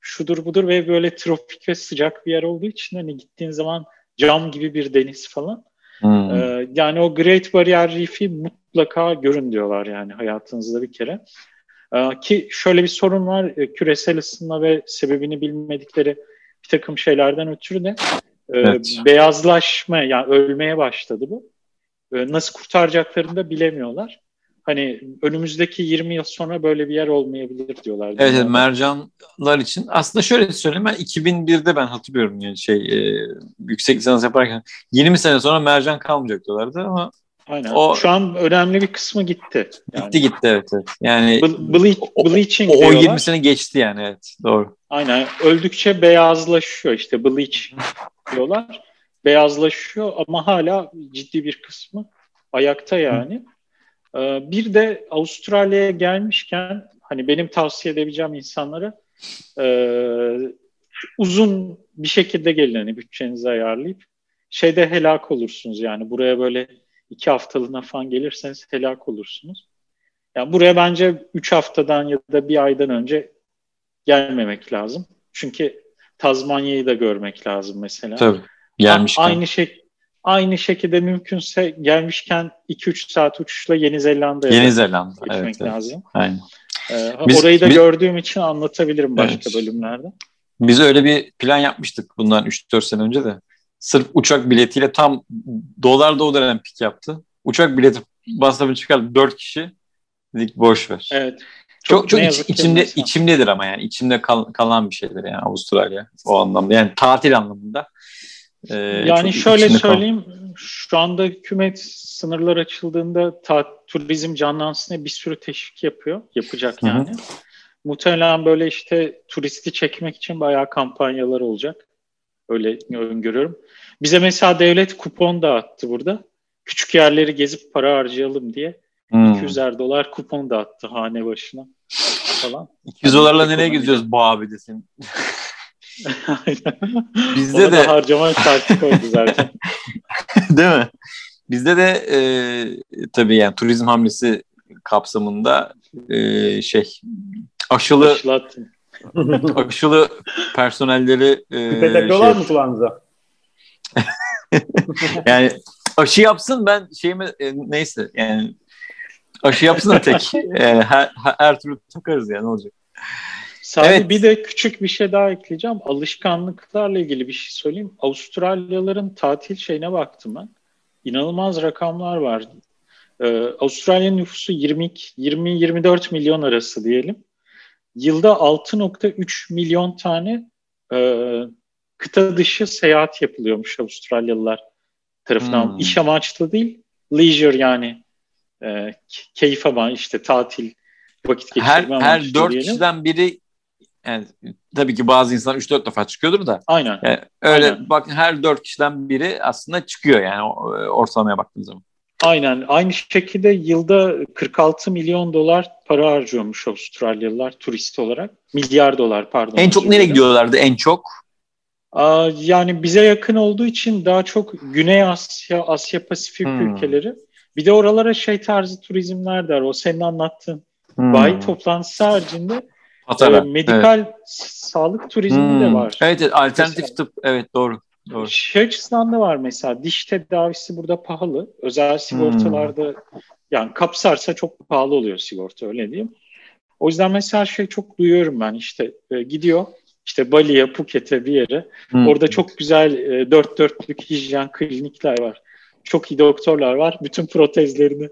şudur budur ve böyle tropik ve sıcak bir yer olduğu için hani gittiğin zaman cam gibi bir deniz falan. Hmm. Ee, yani o Great Barrier Reef'i mutlaka görün diyorlar yani hayatınızda bir kere. Ee, ki şöyle bir sorun var e, küresel ısınma ve sebebini bilmedikleri bir takım şeylerden ötürü de e, Evet. beyazlaşma yani ölmeye başladı bu. E, nasıl kurtaracaklarını da bilemiyorlar. Hani önümüzdeki 20 yıl sonra böyle bir yer olmayabilir diyorlar. Evet, evet mercanlar için. Aslında şöyle söyleyeyim ben 2001'de ben hatırlıyorum yani şey e, yüksek lisans yaparken 20 sene sonra mercan kalmayacak diyorlardı ama Aynen. o- Şu an önemli bir kısmı gitti. Yani. gitti gitti evet. evet. Yani Ble- ble- o, bleaching o, o diyorlar. 20 sene geçti yani evet doğru. Aynen. Öldükçe beyazlaşıyor işte bleach diyorlar. Beyazlaşıyor ama hala ciddi bir kısmı ayakta yani. Ee, bir de Avustralya'ya gelmişken hani benim tavsiye edebileceğim insanlara e, uzun bir şekilde gelin hani bütçenizi ayarlayıp şeyde helak olursunuz yani buraya böyle iki haftalığına falan gelirseniz helak olursunuz. Yani buraya bence üç haftadan ya da bir aydan önce gelmemek lazım. Çünkü Tazmanya'yı da görmek lazım mesela. Tabii. Gelmişken. Aynı şey aynı şekilde mümkünse gelmişken 2-3 saat uçuşla Yeni Zelanda'ya Yeni da Zelanda. gitmek Evet, evet. lazım. Aynen. Ee, Biz- orayı da biz- gördüğüm için anlatabilirim başka Evet. bölümlerde. Biz öyle bir plan yapmıştık bundan 3-4 sene önce de. Sırf uçak biletiyle tam dolar da o dönem pik yaptı. Uçak bileti masrafını çıkardık 4 kişi. Dedik boş ver. Evet. Çok çok ne iç- içimde mesela. içimdedir ama yani içimde kal- kalan bir şeydir yani Avustralya o anlamda. Yani tatil anlamında. Ee, Yani şöyle söyleyeyim, şu anda hükümet sınırlar açıldığında ta, turizm canlansın bir sürü teşvik yapıyor, yapacak yani. Muhtemelen böyle işte turisti çekmek için bayağı kampanyalar olacak. Öyle öngörüyorum. Bize mesela devlet kupon dağıttı burada. Küçük yerleri gezip para harcayalım diye. Hmm. 200'er dolar kupon dağıttı hane başına falan. 200 dolarla nereye Ekonomi. geziyoruz bu abi desin. Bizde Ona de harcama kartı koydu zaten. değil mi? Bizde de e, tabii yani turizm hamlesi kapsamında e, şey aşılı aşılı personelleri Küpe e, takıyorlar şey, mı kulağınıza? yani aşı yapsın ben şeyimi e, neyse yani aşı yapsın da tek e, her, her, her türlü takarız yani ne olacak. Sadece Evet. bir de küçük bir şey daha ekleyeceğim. Alışkanlıklarla ilgili bir şey söyleyeyim. Avustralyalıların tatil şeyine baktım ben. İnanılmaz rakamlar var. Ee, Avustralya'nın nüfusu 20-24 milyon arası diyelim. Yılda 6.3 milyon tane e, kıta dışı seyahat yapılıyormuş Avustralyalılar tarafından. Hmm. İş amaçlı değil, leisure yani e, keyif ama işte tatil, vakit geçirme Her amaçlı her dört diyelim. kişiden biri yani tabii ki bazı insan 3-4 defa çıkıyordur da Aynen. yani öyle Aynen. bak her dört kişiden biri aslında çıkıyor yani e, ortalamaya baktığın zaman. Aynen. Aynı şekilde yılda 46 milyon dolar para harcıyormuş Avustralyalılar turist olarak. Milyar dolar pardon. En çok nereye gidiyorlardı en çok? Aa, yani bize yakın olduğu için daha çok Güney Asya, Asya Pasifik Hmm. ülkeleri. Bir de oralara şey tarzı turizmler der. O senin anlattığın Hmm. bayi toplantısı haricinde Patara. e, medikal s- sağlık turizmi de Hmm. var. Evet, evet alternatif Mesela- tıp evet doğru. Doğru. Şey açısından da var mesela diş tedavisi burada pahalı. Özel sigortalarda yani kapsarsa çok pahalı oluyor sigorta öyle diyeyim. O yüzden mesela şey çok duyuyorum ben işte e, gidiyor işte Bali'ye, Phuket'e bir yere. Hmm. Orada çok güzel e, dört dörtlük hijyen klinikler var. Çok iyi doktorlar var. Bütün protezlerini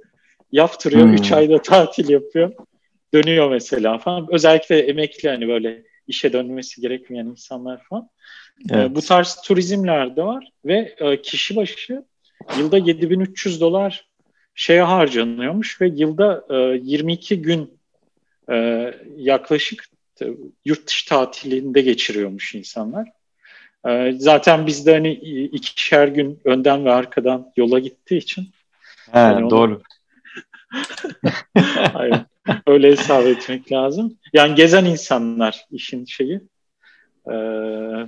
yaptırıyor. Hmm. Üç ayda tatil yapıyor. Dönüyor mesela falan. Özellikle emekli hani böyle işe dönmesi gerekmeyen insanlar falan. Evet. E, bu tarz turizmler de var ve e, kişi başı yılda 7300 dolar şeye harcanıyormuş ve yılda e, 22 gün e, yaklaşık e, yurt dışı tatilinde geçiriyormuş insanlar. E, zaten bizde hani i- ikişer gün önden ve arkadan yola gittiği için He, Yani onu- doğru. hayır, öyle hesap etmek lazım. Yani gezen insanlar işin şeyi. E,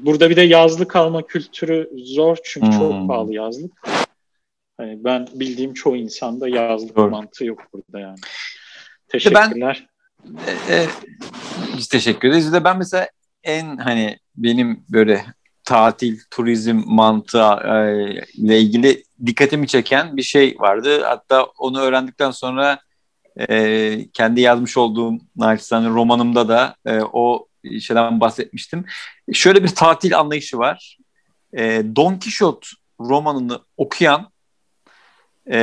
burada bir de yazlık kalma kültürü zor çünkü Hmm. çok pahalı yazlık. Hani ben bildiğim çoğu insanda yazlık Doğru. mantığı yok burada yani. ben- Teşekkürler. E, e, biz teşekkür ederiz. De ben mesela en hani benim böyle tatil, turizm mantığı e, ile ilgili dikkatimi çeken bir şey vardı. Hatta onu öğrendikten sonra e, kendi yazmış olduğum naçizane romanımda da e, o şeyden bahsetmiştim. Şöyle bir tatil anlayışı var. E, Don Quixote romanını okuyan e,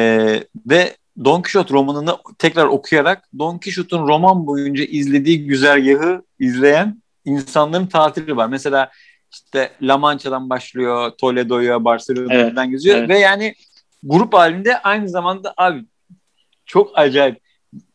ve Don Quixote romanını tekrar okuyarak Don Quixote'un roman boyunca izlediği güzergahı izleyen insanların tatili var. Mesela işte La Mancha'dan başlıyor, Toledo'ya, Barcelona'dan evet, geziyor evet. ve yani grup halinde aynı zamanda abi çok acayip.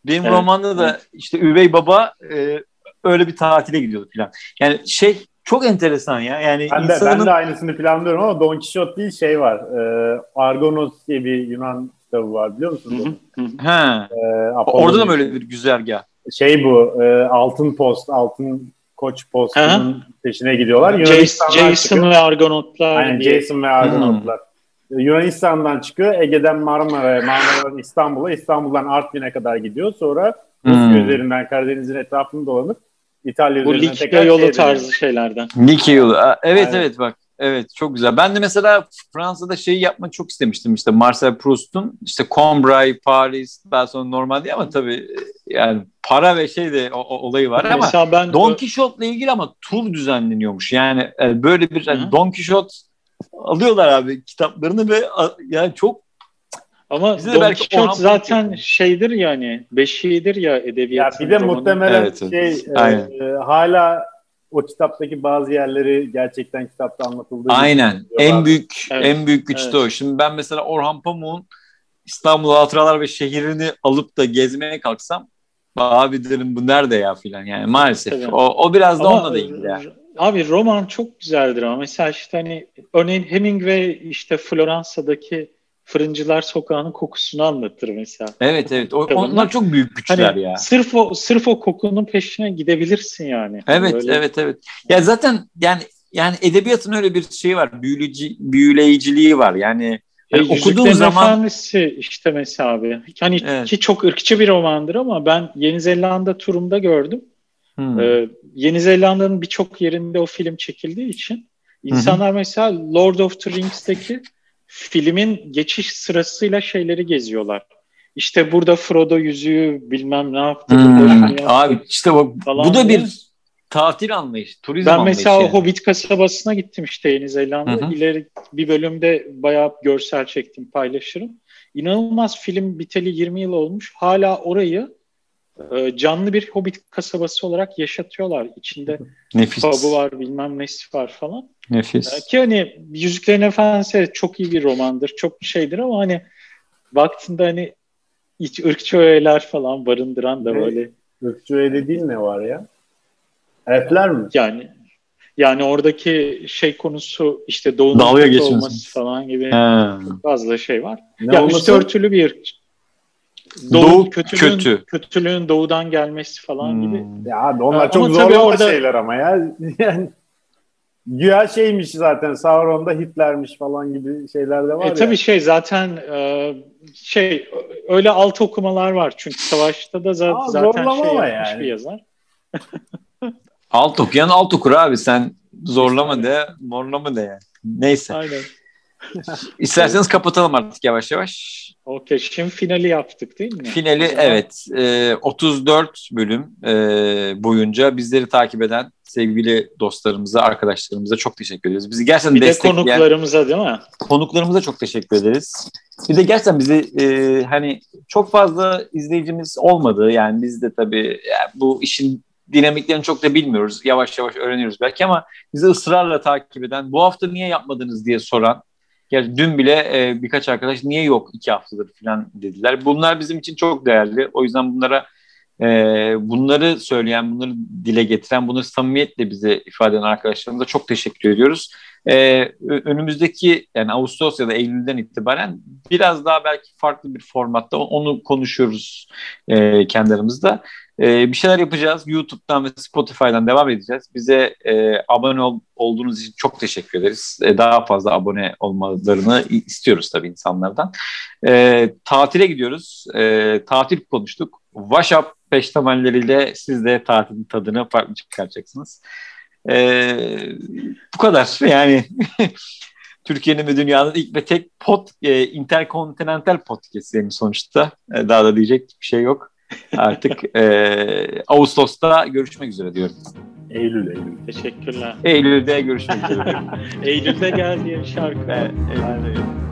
Benim evet, romanda da işte üvey baba e, öyle bir tatile gidiyordu falan. Yani şey çok enteresan ya. Yani ben, insanın... de, ben de aynısını planlıyorum ama Don Quixote değil şey var. E, Argonos diye bir Yunan kitabı var biliyor musun? ha. E, Orada da böyle bir güzergah. Şey bu e, Altın Post, Altın Koç Post'un peşine gidiyorlar. Jason, Jason ve Argonotlar. Aynen diye. Jason ve Argonotlar. Hmm. Yunanistan'dan çıkıyor. Ege'den Marmara'ya, Marmara'dan İstanbul'a, İstanbul'dan Artvin'e kadar gidiyor. Sonra Rusya hmm. üzerinden Karadeniz'in etrafını dolanıp İtalya Bu üzerinden tekrar yolu şey tarzı şeylerden. Likya yolu. Evet Aynen. evet bak. Evet çok güzel. Ben de mesela Fransa'da şeyi yapmak çok istemiştim işte Marcel Proust'un işte Combray, Paris daha sonra Normandie ama tabii yani para ve şey de o, o, olayı var ama mesela ben Don Quixote'la ilgili ama tur düzenleniyormuş. Yani e, böyle bir yani Don Quixote alıyorlar abi kitaplarını ve yani çok ama Bize belki Quixote zaten şeydir yani beşiğidir ya edebiyat. Ya bir de muhtemelen evet, şey evet. E, hala o kitaptaki bazı yerleri gerçekten kitapta anlatıldığı Aynen. En büyük evet. en büyük güç evet. de o. Şimdi ben mesela Orhan Pamuk'un İstanbul Hatıralar ve şehrini alıp da gezmeye kalksam abi derim bu nerede ya filan yani maalesef. Tabii. O, o biraz da ama, onunla da ilgili yani. Abi roman çok güzeldir ama mesela işte hani örneğin Hemingway işte Floransa'daki Fırıncılar Sokağı'nın kokusunu anlatır mesela. Evet evet. O, onlar çok büyük güçler hani, ya. Sırf o sırf o kokunun peşine gidebilirsin yani. Evet Böyle... evet evet. Ya zaten yani yani edebiyatın öyle bir şeyi var. Büyüleyici büyüleyiciliği var. Yani e, yani okuduğun zaman Efendisi işte mesela abi. Hani evet. ki çok ırkçı bir romandır ama ben Yeni Zelanda turumda gördüm. Hmm. Ee, Yeni Zelanda'nın birçok yerinde o film çekildiği için insanlar Hı-hı. mesela Lord of the Rings'teki filmin geçiş sırasıyla şeyleri geziyorlar. İşte burada Frodo yüzüğü bilmem ne yaptı. Hmm. Abi işte bu, bu da bir tatil anlayışı, turizm ben anlayışı. Ben mesela yani. Hobbit kasabasına gittim işte Yeni Zelanda. Hı hı. İleri bir bölümde bayağı görsel çektim, paylaşırım. İnanılmaz film biteli 20 yıl olmuş. Hala orayı e, canlı bir Hobbit kasabası olarak yaşatıyorlar. İçinde Nefis. pub'u var, bilmem nesi var falan. Nefis. E, ki hani Yüzüklerin Efendisi çok iyi bir romandır, çok şeydir ama hani baktığında hani iç ırkçı öğeler falan barındıran da ne? böyle. Irkçı öğe dediğin ne var ya? Elfler mi? Yani yani oradaki şey konusu işte doğunun olması falan gibi He. çok fazla şey var. Ne ya olması? üst örtülü bir Doğu, Doğu kötülüğün, kötü. kötülüğün doğudan gelmesi falan hmm. gibi. Ya abi onlar ha, çok zor orada... şeyler ama ya. Yani güya şeymiş zaten Sauron'da Hitler'miş falan gibi şeyler de var e, ya. Tabii şey zaten e, şey öyle alt okumalar var çünkü savaşta da za- Aa, zaten şey yapmış yani. bir yazar. alt okuyan alt okur abi sen zorlama de morlama de yani. Neyse. Aynen. İsterseniz kapatalım artık yavaş yavaş. Okey. Şimdi finali yaptık değil mi? Finali evet. E, 34 bölüm e, boyunca bizleri takip eden sevgili dostlarımıza, arkadaşlarımıza çok teşekkür ederiz. Bizi gerçekten bir destekleyen... Bir de konuklarımıza değil mi? Konuklarımıza çok teşekkür ederiz. Bir de gerçekten bizi e, hani çok fazla izleyicimiz olmadı. Yani biz de tabii yani bu işin dinamiklerini çok da bilmiyoruz. Yavaş yavaş öğreniyoruz belki ama bizi ısrarla takip eden, bu hafta niye yapmadınız diye soran, yani dün bile e, birkaç arkadaş niye yok iki haftadır falan dediler. Bunlar bizim için çok değerli. O yüzden bunlara e, bunları söyleyen, bunları dile getiren, bunları samimiyetle bize ifade eden arkadaşlarımıza çok teşekkür ediyoruz. E, önümüzdeki yani Ağustos ya da Eylül'den itibaren biraz daha belki farklı bir formatta onu konuşuyoruz e, kendi aramızda. E, bir şeyler yapacağız. YouTube'dan ve Spotify'dan devam edeceğiz. Bize e, abone ol, olduğunuz için çok teşekkür ederiz. E, daha fazla abone olmalarını istiyoruz tabii insanlardan. E, tatile gidiyoruz. E, tatil konuştuk. WhatsApp peştemalleriyle siz de tatilin tadını farklı çıkaracaksınız. E, bu kadar yani. Türkiye'nin ve dünyanın ilk ve tek pot, e, interkontinental podcast'iyim sonuçta. E, daha da diyecek bir şey yok. Artık e, Ağustos'ta görüşmek üzere diyorum. Eylül, Eylül. Teşekkürler. Eylül'de görüşmek üzere. Eylül'de gel diye bir şarkı. Evet, Eylül'de.